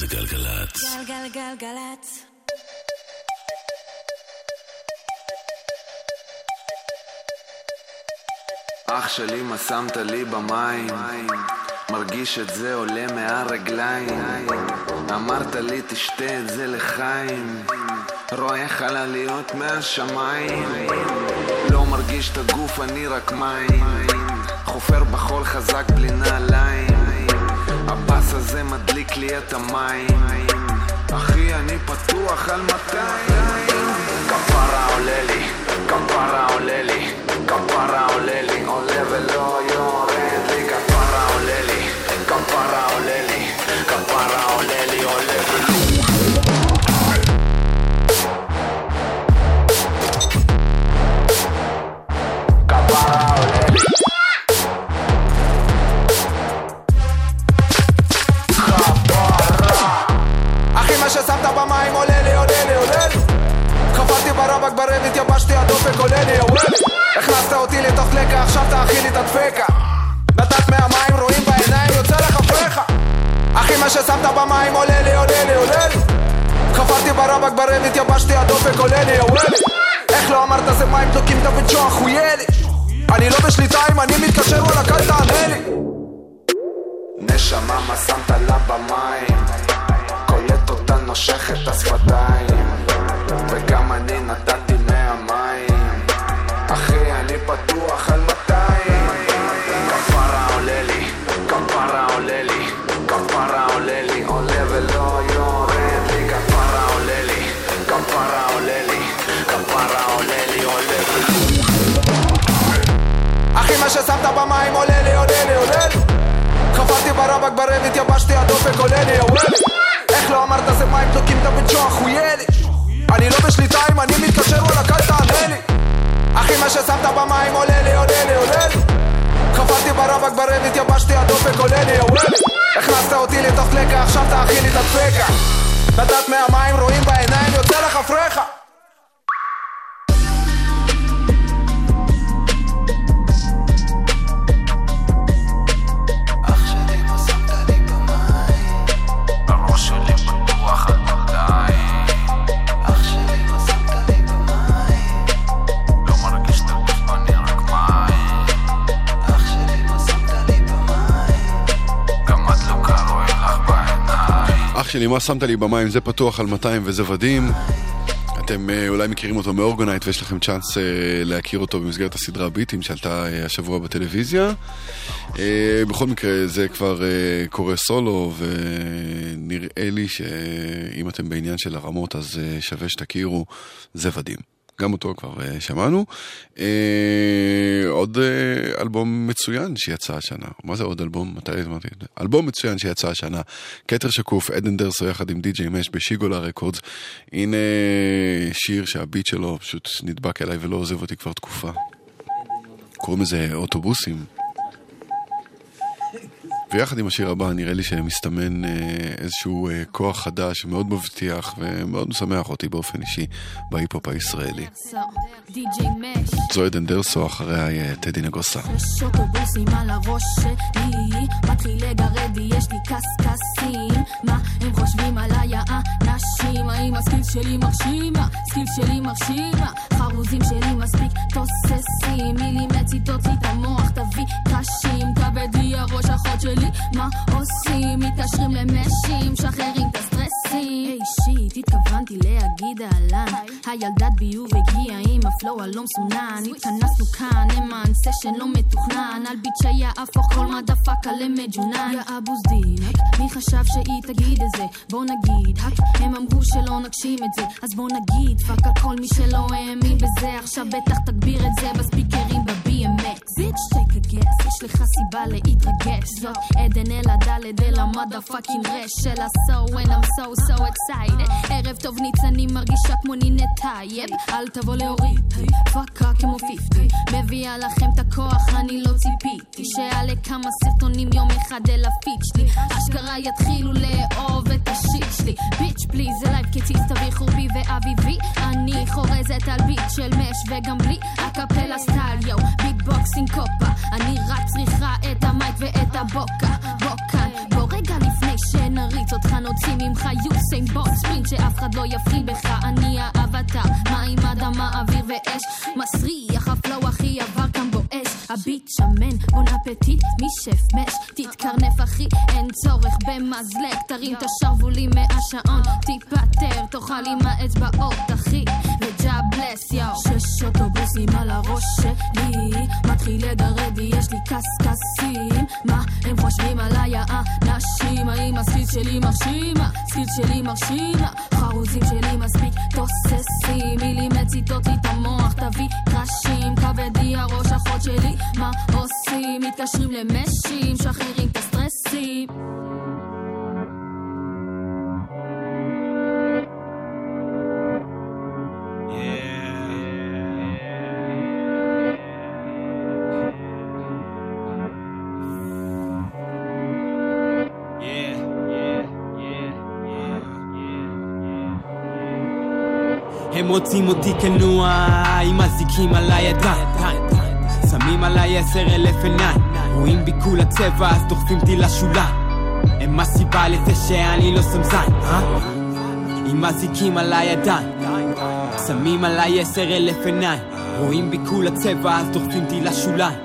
זה גלגלצ. גלגלגלגלצ. אח שלי, מה שמת לי במים? מרגיש את זה עולה מהרגליים אמרת לי תשתה את זה לחיים רואה חלליות מהשמיים. לא מרגיש את הגוף, אני רק מים. חופר בחול חזק בלי נעליים. הבאס הזה מדליק לי את המים. אחי, אני פתוח על 200 כפרה עולה לי, כפרה עולה לי, הכנסת אותי לתוך דלקה עכשיו תאכיל לי את הדפקה נתת מהמים רואים בעיניים במים עולה לי עולה לי עולה לי. חפרתי ברבק ברב התייבשתי הדופק עולה לי עולה לי. איך לא אמרת זה מים דלוקים דוד שוח הוא ילי אני לא בשליטה אם אני מתקשר וואלה קל תענה לי. נשמה מה שמת לה במים? קולט אותה נושך את השפתיים ברב התייבשתי עולה לי עולה לי איך לא אמרת זה מים דלוקים דוד שוח הוא ילי אני לא בשליטה אם אני מתקשר וואלה קל תענה לי. אחי מה ששמת במים עולה לי עולה לי עולה לי. חפרתי ברבק ברב התייבשתי עולה לי עולה לי הכנסת אותי לתוך קלקה עכשיו תאכיל לי את הדפקה. נתת מהמים רואים בעיניים יוצא לך פרחה שלי, מה שמת לי במים? זה פתוח על 200 וזה ודים. אתם אה, אולי מכירים אותו מאורגנייט ויש לכם צ'אנס אה, להכיר אותו במסגרת הסדרה ביטים שעלתה אה, השבוע בטלוויזיה. בכל מקרה זה כבר קורה סולו ונראה לי שאם אתם בעניין של הרמות אז שווה שתכירו, זה ודים. גם אותו כבר אה, שמענו. אה, עוד אה, אלבום מצוין שיצא השנה. מה זה עוד אלבום? מתי אמרתי? אלבום מצוין שיצא השנה. כתר שקוף, עדן דרסו יחד עם די.ג'יי מש בשיגולה רקורדס. הנה שיר שהביט שלו פשוט נדבק אליי ולא עוזב אותי כבר תקופה. קוראים לזה אוטובוסים. ויחד עם השיר הבא נראה לי שמסתמן אה, איזשהו אה, כוח חדש מאוד מבטיח ומאוד משמח אותי באופן אישי בהיפ-הופ הישראלי. זו עדן דרסו, אחריה אה, טדי נגוסה. מתחיל לגרד לי, יש לי קשקשים מה הם חושבים עליי האנשים? האם ה skill שלי מרשים? ה skill שלי מרשים? חרוזים שלי מספיק תוססים מילים מציתות לי את המוח תביא קשים כבד לי הראש אחות שלי מה עושים? מתקשרים למשי משחררים את הסטרסים היי shit, התכוונתי להגיד אהלן הילדת ביוב הגיעה עם ה flow הלא מסונן. התכנסנו כאן למען סשן לא מתוכנן. על ביט שיהפוך כל מדפקה למג'ונן יא אבו זדינק, מי חשב שהיא תגיד את זה? בוא נגיד, הם אמרו שלא נגשים את זה. אז בוא נגיד, פאק על כל מי שלא האמין בזה. עכשיו בטח תגביר את זה בספיקרים ב-BMX ביץ' take a guess, יש לך סיבה להתרגש. זאת עדן אל הדלת אל המדפאקינג רש של ה-so when I'm so so excited. ערב טוב ניץ אני מרגישה כמו נינת טייב. אל תבוא להוריד פאקה כמו 50 מביאה לכם את הכוח אני לא ציפיתי שיעלה כמה סרטונים יום אחד אל הפיד שלי אשכרה יתחילו לאהוב את השיט שלי. ביץ' פליז אלייב כציץ תביכו בי ואביבי אני חורזת על ביט של מש וגם בלי הקפלה סטייל יואו ביטבוקסינג קופה אני רק צריכה את המייק ואת הבוקה בוקה. בוא רגע לפני שנריץ אותך נוציא ממך יוסיין בוט ספרינט שאף אחד לא יפעיל בך. אני האבטר מים אדמה אוויר ואש. מסריח הפלואו הכי עבר כאן בואש הביט שמן בון אפטיט משף מש תתקרנף אחי אין צורך במזלג. תרים את השרוולים מהשעון תיפטר תאכל עם האצבעות אחי. וג'ה bless yo שש אוטובוסים על הראש שלי. מתחיל לגרד לי יש לי קשקשים. מה הם חושבים עליי האנשים? האם הסקיל שלי מרשים הסקיל שלי מרשים חרוזים שלי מספיק תוססים. מילים מציתות לי את המוח תביא קרשים. כבד לי הראש אחות שלי? מה עושים? מתקשרים למשי משחררים את הסטרסים. הם רוצים אותי כנוע, עם אזיקים עליי ידיים שמים עליי עשר אלף עיניים. רואים בי כולה צבע אז דוחפים אותי לשוליים הם הסיבה לזה שאני לא שם זין, אה? עם אזיקים על הידיים. שמים עליי עשר אלף עיניים. רואים בי כולה צבע אז דוחפים אותי לשוליים.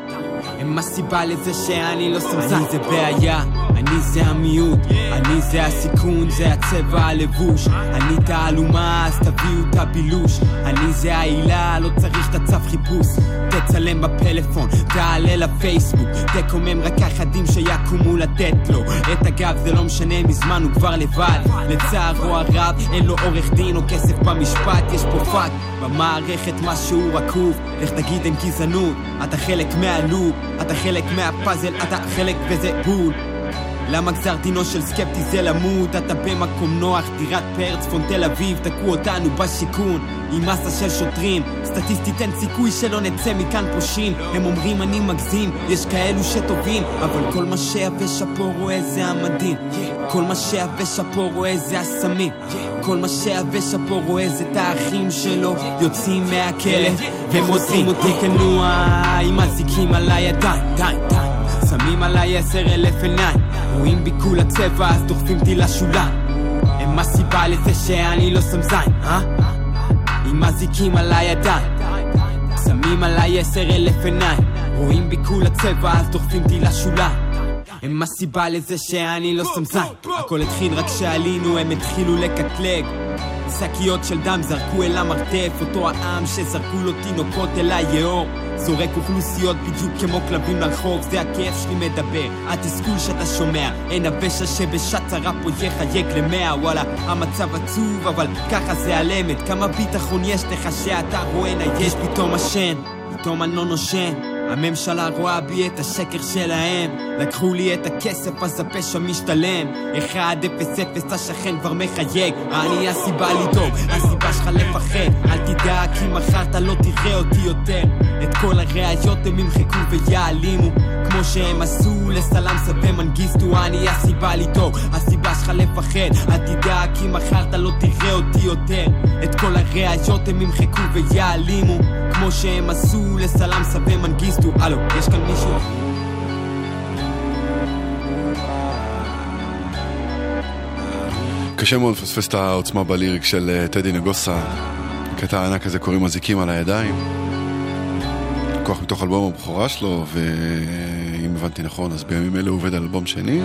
הם הסיבה לזה שאני לא שם זין אני זה בעיה, אני זה המיעוט אני זה הסיכון, זה הצבע הלבוש. אני תעלומה, אז תביאו את הבילוש. אני זה העילה, לא צריך את הצו חיפוש. תצלם בפלאפון, תעלה לפייסבוק. תקומם רק האחדים שיקומו לתת לו. את הגב זה לא משנה, מזמן הוא כבר לבד. לצערו הרב, אין לו עורך דין או כסף במשפט. יש פה fuck במערכת משהו רקוב. לך תגיד אין גזענות? אתה חלק מה loop אתה חלק מהפאזל, אתה חלק וזה בול למה גזר דינו של סקפטי זה למות? אתה במקום נוח, דירת פאר, צפון תל אביב, תקעו אותנו בשיכון. עם מסה של שוטרים סטטיסטית אין סיכוי שלא נצא מכאן פושעים. הם אומרים אני מגזים, יש כאלו שטובים אבל כל מה שיבש פה רואה זה המדהים. כל מה שיבש פה רואה זה הסמים. כל מה שיבש פה רואה זה את האחים שלו. יוצאים מהכלא ומוצאים אותי כנוע עם אזיקים על הידיים. די, די. שמים עליי עשר אלף עיניים רואים בי כולה צבע אז דוחפים אותי לשוליים הם הסיבה לזה שאני לא שם זין, אה? עם אזיקים על הידיים. שמים עליי עשר אלף עיניים. רואים בי כולה צבע אז דוחפים אותי לשוליים הם הסיבה לזה שאני לא שם זין. הכל התחיל רק כשעלינו הם התחילו לקטלג. שקיות של דם זרקו אל המרתף אותו העם שזרקו לו תינוקות אל היאור זורק אוכלוסיות בדיוק כמו כלבים לרחוב זה הכאב שלי מדבר, התסכול שאתה שומע אין הפשע שבשעת צרה פה יחייג למאה. וואלה המצב עצוב אבל ככה זה על אמת כמה ביטחון יש לך שאתה רואה נייש פתאום השן פתאום אני לא נושן הממשלה רואה בי את השקר שלהם. לקחו לי את הכסף אז הפשע משתלם. 1-0-0 השכן כבר מחייג. אני הסיבה לדאוג, הסיבה שלך לפחד. אל תדאג כי מחר אתה לא תראה אותי יותר. את כל הראיות הם ימחקו ויעלימו כמו שהם עשו לסלאמסה ומנגיסטו אני הסיבה לדאוג, הסיבה שלך לפחד אל תדאג כי מחר אתה לא תראה אותי יותר את כל הראיות הם ימחקו ויעלימו כמו שהם עשו לסלאמסה ומנגיסטו הלו, יש כאן מישהו? קשה מאוד לפספס את העוצמה בליריק של אה, טדי נגוסה. קטע הענק הזה קוראים אזיקים על הידיים. כוח מתוך אלבום הבכורה שלו, ואם הבנתי נכון, אז בימים אלה הוא עובד על אלבום שני.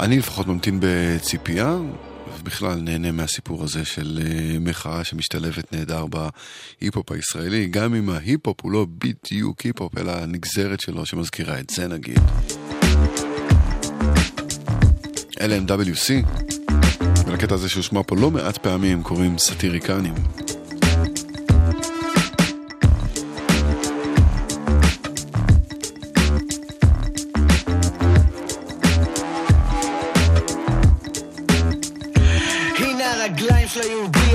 אני לפחות ממתין בציפייה, ובכלל נהנה מהסיפור הזה של אה, מחאה שמשתלבת נהדר בהיפ-הופ הישראלי, גם אם ההיפ-הופ הוא לא בדיוק היפ-הופ, אלא הנגזרת שלו שמזכירה את זה נגיד. LMWC, ולקטע הזה שהושמע פה לא מעט פעמים קוראים סאטיריקנים.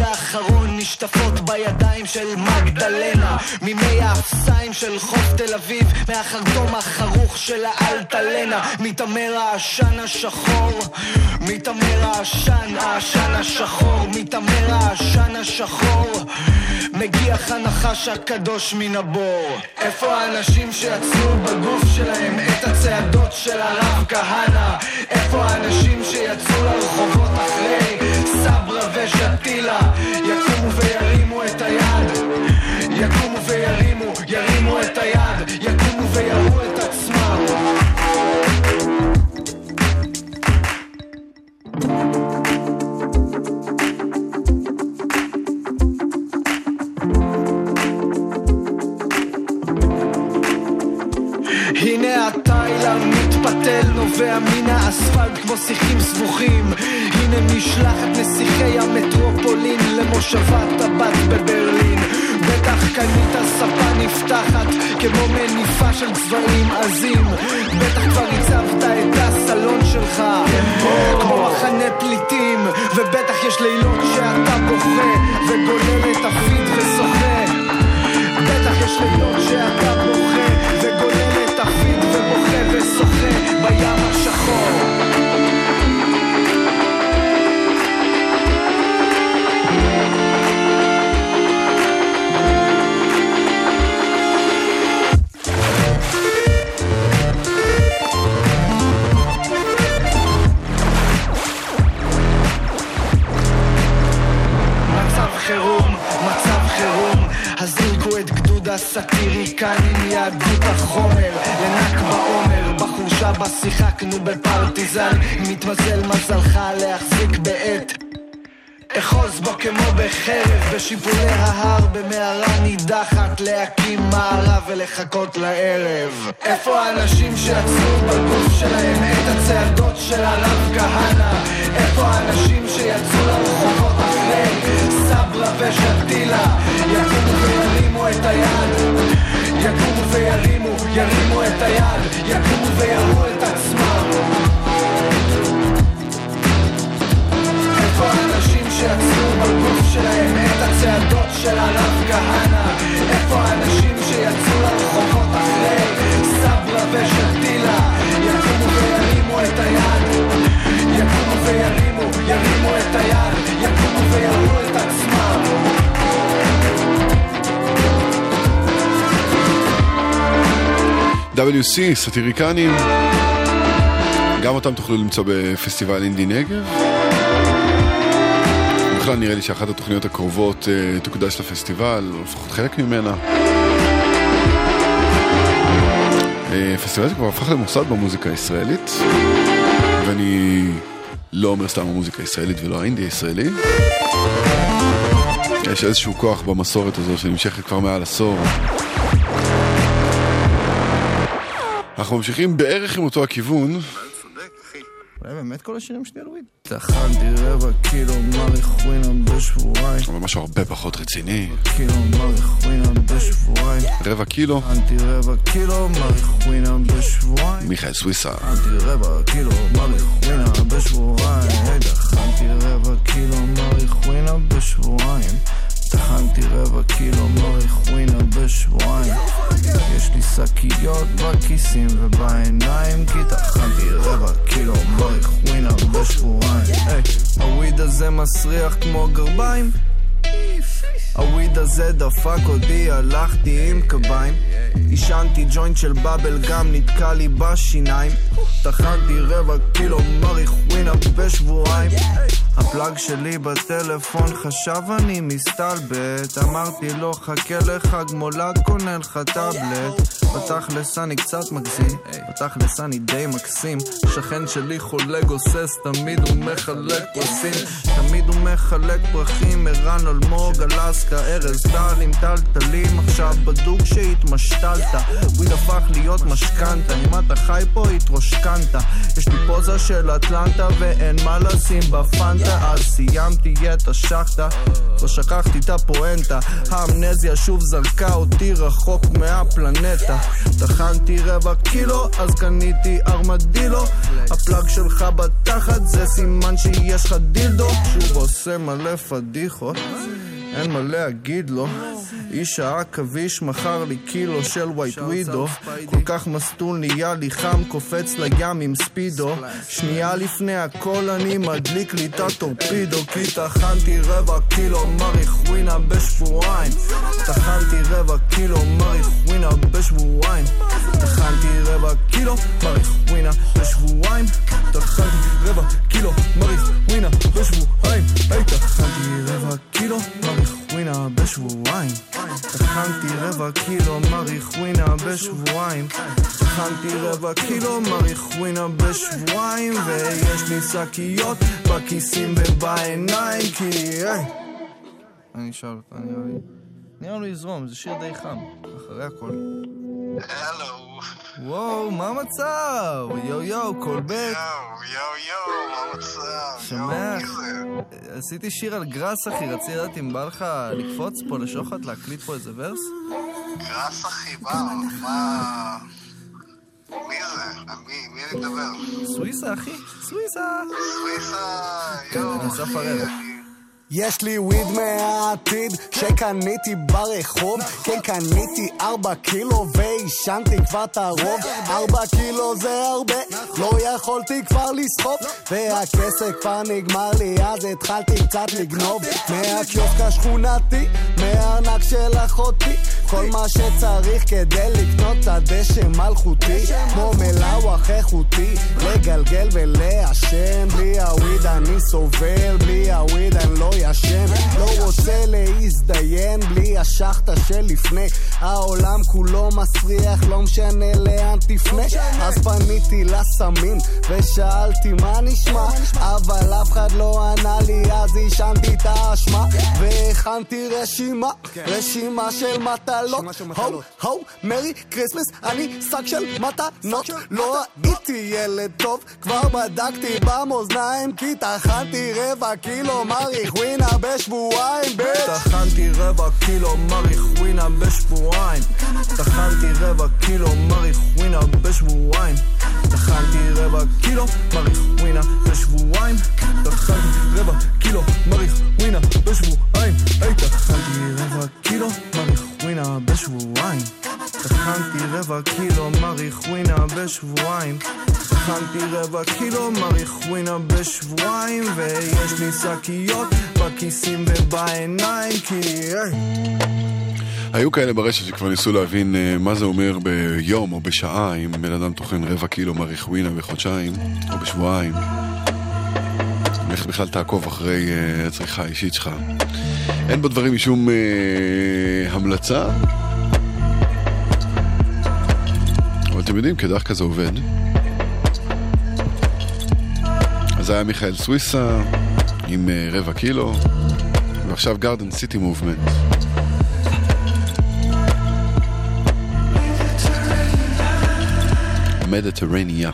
האחרון נשטפות בידיים של מגדלנה ממי האפסיים של חוף תל אביב מהחרטום החרוך של האלטלנה. מתעמר העשן השחור מתעמר העשן, העשן השחור מתעמר העשן השחור מגיח הנחש הקדוש מן הבור. איפה האנשים שיצרו בגוף שלהם את הצעדות של הרב כהנא? איפה האנשים שיצאו לרחובות אחרי סברה ושתילה? יקומו וירימו את היד. יקומו וירימו, ירימו את היד מתפתל נובע מן האספלט כמו שיחים סבוכים. הנה משלחת נסיכי המטרופולין למושבת הבת בברלין. בטח קנית ספה נפתחת כמו מניפה של צבעים עזים. בטח כבר הצבת את הסלון שלך כמו מחנה פליטים. ובטח יש לילות שאתה בוכה וגולל את הפיד ושוחה בטח יש לילות שאתה בוכה וגולל שחביב ובוכה ושוחה בים השחור. הסאטירי כאן. יהדות החומר לנכבה עומר בחורשה בה שיחקנו בפרטיזן. מתמזל מזלך להחזיק בעט. אחוז בו כמו בחרב בשיפולי ההר במערה נידחת להקים מערה ולחכות לערב. איפה האנשים שיצרו בגוף שלהם את הצעדות של הרב כהנא? איפה האנשים שיצאו לרחובות אחרי סברה ושתילה? יקומו וירימו את היד יקומו וירימו, ירימו את היד יקומו ויראו את עצמם איפה האנשים שיצרו בגוף שלהם את הצעדות של הרב כהנא? איפה האנשים שיצאו לרחובות אחרי סברה ושתילה? יקומו וירימו את היד, יקומו וירימו, ירימו את היד, יקומו ויראו את WC, סאטיריקנים, גם אותם תוכלו למצוא בפסטיבל אינדי נגב. בכלל נראה לי שאחת התוכניות הקרובות אה, תוקדש לפסטיבל, או לפחות חלק ממנה. אה, פסטיבל זה כבר הפך למוסד במוזיקה הישראלית, ואני לא אומר סתם המוזיקה הישראלית ולא האינדי הישראלי. יש איזשהו כוח במסורת הזו שנמשכת כבר מעל עשור. אנחנו ממשיכים בערך עם אותו הכיוון. אולי באמת כל השירים שלי על וויד? טחנתי רבע קילו מריחואנה בשבועיים אבל משהו הרבה פחות רציני. קילו מריחואנה בשבועיים רבע קילו, טחנתי רבע קילו מריחואנה בשבועיים מיכאל סוויסה. טחנתי רבע קילו מריחואנה בשבועיים טחנתי רבע קילו מריחואנה בשבועיים טחנתי רבע קילו מריחואנה בשבועיים. יש לי שקיות בכיסים ובעיניים כי טחנתי רבע קילו מריחואנה בשבועיים. הוויד הזה מסריח כמו גרביים הוויד הזה דפק אותי, הלכתי עם קביים. עישנתי ג'וינט של בבל גם נתקע לי בשיניים. טחנתי רבע קילו מריחואנה בשבועיים. הפלאג שלי בטלפון חשב אני מסתלבט. אמרתי לו חכה לך גמולת קונה לך טאבלט. בתכלס אני קצת מגזים בתכלס אני די מקסים. שכן שלי חולה גוסס תמיד הוא מחלק פרסים. תמיד הוא מחלק פרחים ערן אלמוג אלסקה ארז טל עם טלטלים עכשיו בדוק שהתמשתלת. וויד הפך להיות משכנתה אם אתה חי פה התרושכנת יש לי פוזה של אטלנטה ואין מה לשים בפנטה. אז סיימתי את השחטה לא שכחתי את הפואנטה. האמנזיה שוב זרקה אותי רחוק מהפלנטה. טחנתי רבע קילו אז קניתי ארמדילו. ה plug שלך בתחת זה סימן שיש לך דילדו. שוב עושה מלא פדיחות אין מה להגיד לו. איש העכביש מכר לי קילו של ווייט ווידו כל כך מסטול נהיה לי חם קופץ לים עם ספידו. שנייה לפני הכל אני מדליק לי את הטורפידו. כי טחנתי רבע קילו מריחואנה בשבועיים. טחנתי רבע קילו מריחואנה בשבועיים. טחנתי רבע קילו מריחואנה בשבועיים. טחנתי רבע קילו מריחואנה בשבועיים. היי טחנתי רבע קילו מריחואנה בשבועיים. טחנתי רבע קילו מריחואנה בשבועיים. טחנתי רבע קילו מריחואנה בשבועיים ויש לי שקיות בכיסים ובעיניים כי אני אשאל אותה נראה לי נראה לי יזרום זה שיר די חם אחרי הכל הלו. וואו מה המצב יואו יואו קולבק יואו, יואו, יואו, מה המצב? זה? עשיתי שיר על גראס אחי רציתי לדעת אם בא לך לקפוץ פה לשוחט להקליט פה איזה ורס גראס אחי, בא, מה... מי זה? מי, מי אני מדבר? סוויסה אחי סוויסה סוויסה, יואו, אני אסף הראל יש לי וויד מהעתיד שקניתי ברחוב. כן קניתי ארבע קילו ועישנתי כבר את הרוב. ארבע קילו זה הרבה לא יכולתי כבר לסחוב. והכסף כבר נגמר לי אז התחלתי קצת לגנוב. מהקיוסק השכונתי מהארנק של אחותי כל מה שצריך כדי לקנות את הדשא מלכותי כמו מלאווח איכותי לגלגל ולעשן בלי הוויד אני סובל בלי הוויד אני לא ישן. לא רוצה להזדיין בלי השחטה שלפני. העולם כולו מסריח לא משנה לאן תפנה. אז פניתי לסמין ושאלתי מה נשמע? אבל אף אחד לא ענה לי אז עישנתי את האשמה והכנתי רשימה. רשימה של מטלות הו הו merry Christmas אני שק של מתנות לא הייתי ילד טוב כבר בדקתי במאזניים כי טחנתי רבע קילו מריחואנה בשבועיים bitch טחנתי רבע קילו מריחואנה בשבועיים. טחנתי רבע קילו מריחואנה בשבועיים. טחנתי רבע קילו מריחואנה בשבועיים. טחנתי רבע קילו מריחואנה בשבועיים. היי טחנתי רבע קילו מריחואנה בשבועיים טחנתי רבע קילו מריחואנה בשבועיים טחנתי רבע קילו מריחואנה בשבועיים ויש לי שקיות בכיסים ובעיניים כי היו כאלה ברשת שכבר ניסו להבין אה, מה זה אומר ביום או בשעה אם בן אדם טוחן רבע קילו מריחואינה בחודשיים או בשבועיים. איך בכלל תעקוב אחרי אה, הצריכה האישית שלך. אין בדברים משום אה, המלצה, אבל אתם יודעים, כדרך כזה עובד. אז היה מיכאל סוויסה עם אה, רבע קילו, ועכשיו גרדן סיטי מובמנט. מדטרניה.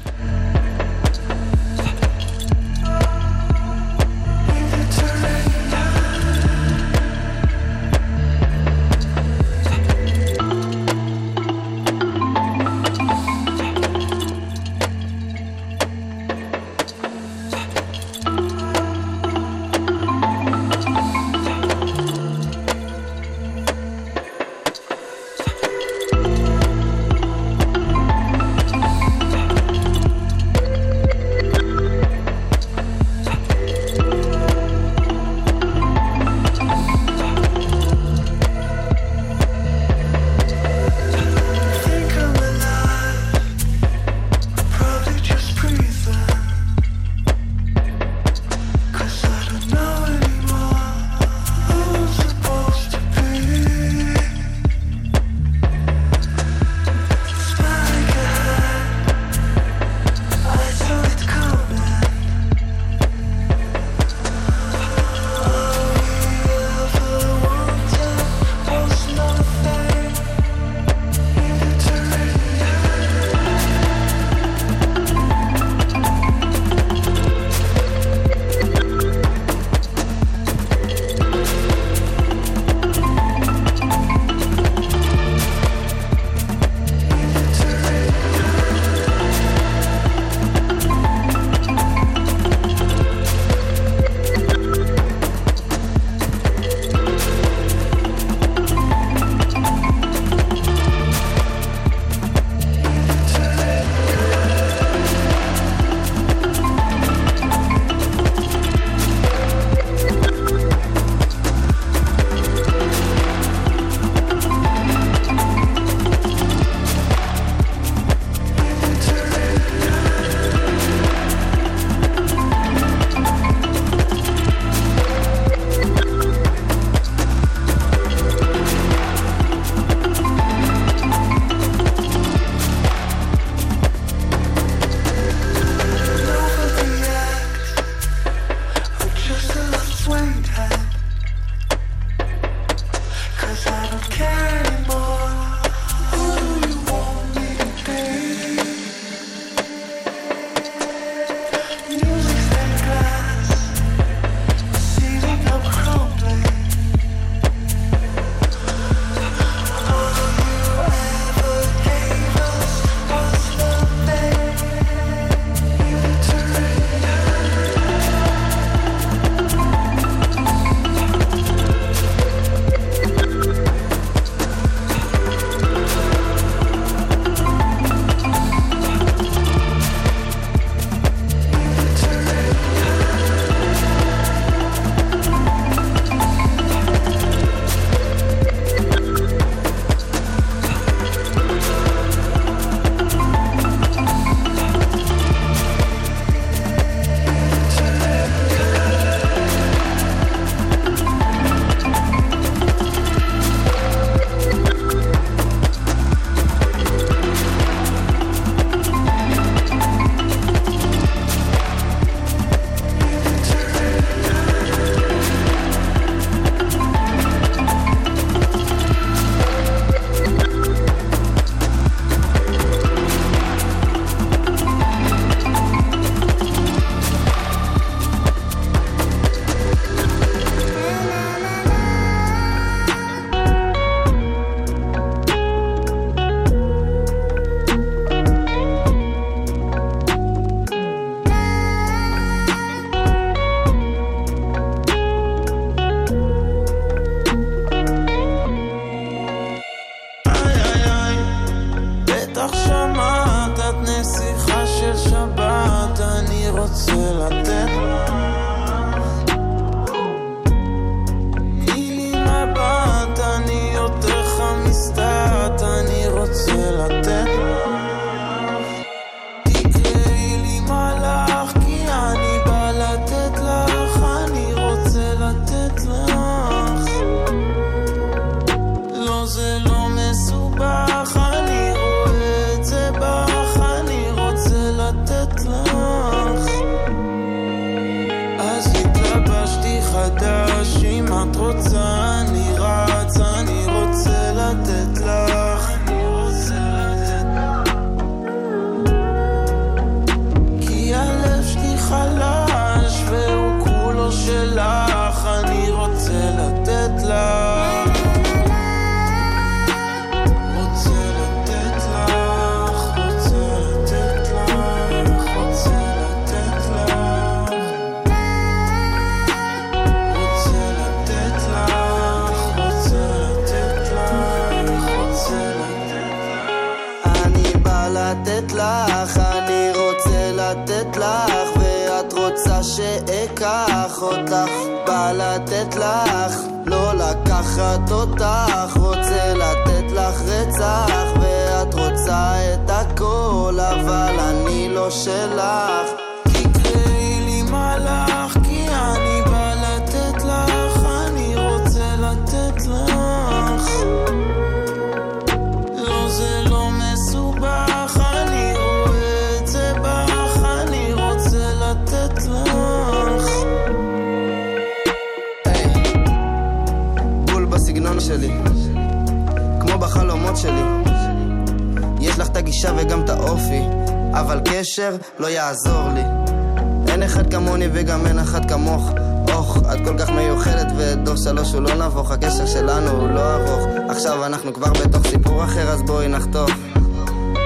ודור שלוש הוא לא נבוך, הקשר שלנו הוא לא ארוך. עכשיו אנחנו כבר בתוך סיפור אחר, אז בואי נחתוך.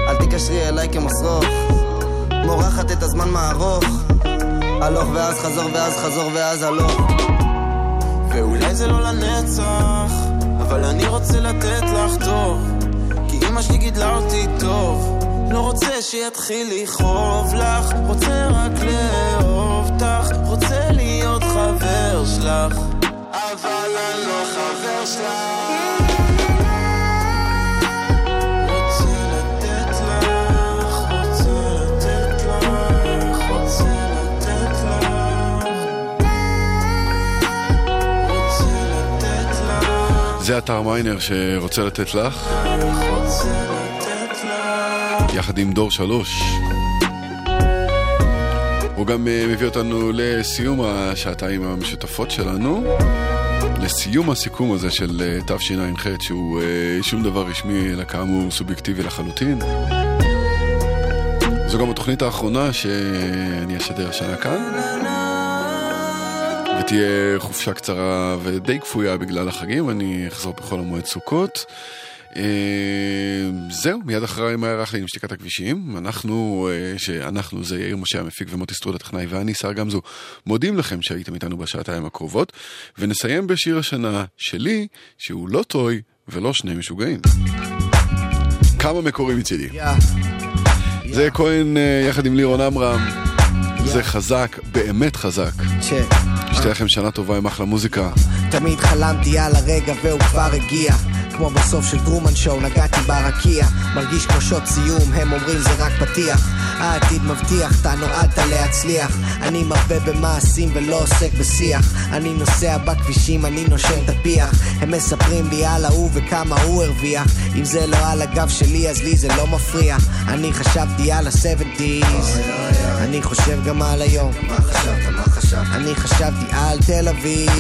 אל תקשרי אליי כמו שרוך, מורחת את הזמן מערוך. הלוך ואז חזור ואז חזור ואז הלוך. ואולי זה לא לנצח, אבל אני רוצה לתת לך טוב. כי אמא שלי גידלה אותי טוב. לא רוצה שיתחיל לכאוב לך, רוצה רק לאהוב אותך, רוצה להיות חבר שלך. אבל אני לא חבר לך, זה אתר מיינר שרוצה לתת לך, רוצה לתת לך. יחד עם דור שלוש. הוא גם אה, מביא אותנו לסיום השעתיים המשותפות שלנו, לסיום הסיכום הזה של אה, תשע"ח, שהוא אה, שום דבר רשמי, אלא כאמור סובייקטיבי לחלוטין. זו גם התוכנית האחרונה שאני אשדר השנה כאן. ותהיה חופשה קצרה ודי כפויה בגלל החגים, אני אחזור בחול המועד סוכות. אה, זהו, מיד אחריי מאיה רחלי עם שתיקת הכבישים. אנחנו, אה, שאנחנו זה יאיר משה המפיק ומוטי סטרוד הטכנאי ואני, סער גמזו, מודים לכם שהייתם איתנו בשעתיים הקרובות, ונסיים בשיר השנה שלי, שהוא לא טוי ולא שני משוגעים. כמה מקורי מצידי. זה כהן אה, יחד עם לירון עמרם, זה חזק, באמת חזק. שתהיה לכם שנה טובה עם אחלה מוזיקה. תמיד חלמתי על הרגע והוא כבר הגיע כמו בסוף של טרומן שואו נגעתי ברקיע מרגיש כמו שעות סיום הם אומרים זה רק פתיח העתיד מבטיח אתה נועדת להצליח. אני מרבה במעשים ולא עוסק בשיח. אני נוסע בכבישים אני נושם את הפיח. הם מספרים לי על ההוא וכמה הוא הרוויח. אם זה לא על הגב שלי אז לי זה לא מפריע. אני חשבתי על ה-70's אני חושב גם על היום. מה חשבת? מה חשבת? אני חשבתי על תל אביב.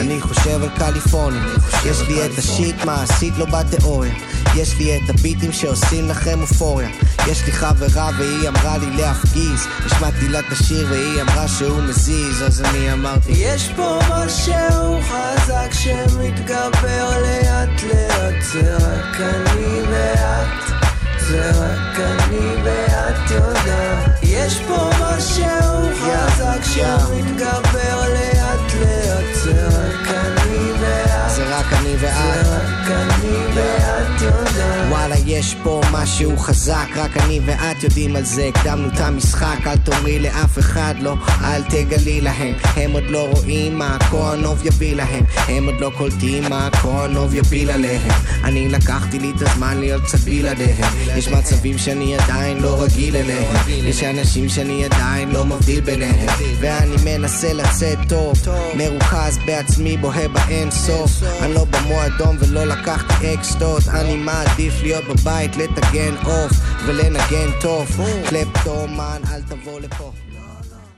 אני חושב על קליפורניה. יש לי את השיט מעשית לא בתיאוריה. יש לי את הביטים שעושים לכם אופוריה. יש לי חברה והיא אמרה לי להפגיז. השמעתי לה את השיר והיא אמרה שהוא מזיז אז אני אמרתי יש פה משהו חזק שמתגבר לאט לאט זה רק אני ואת זה רק אני ואת יודעת. יש פה משהו חזק שמתגבר לאט לאט זה רק אני ואת. זה רק אני ואת אני וואלה יש פה משהו חזק, רק אני ואת יודעים על זה, הקדמנו את המשחק, אל תאמרי לאף אחד לא, אל תגלי להם, הם עוד לא רואים מה הכהנוב יביא להם, הם עוד לא קולטים מה הכהנוב יפיל עליהם, אני לקחתי לי את הזמן להיות קצת בלעדיהם, יש מצבים שאני עדיין לא רגיל אליהם, יש אנשים שאני עדיין לא מבדיל ביניהם, ואני מנסה לצאת טוב, מרוכז בעצמי בוהה באין סוף, אני לא במועדון ולא לקחתי אקסטות, אני מעדיף להיות בבית לטגן עוף ולנגן טוב, קלפטומן אל תבוא לפה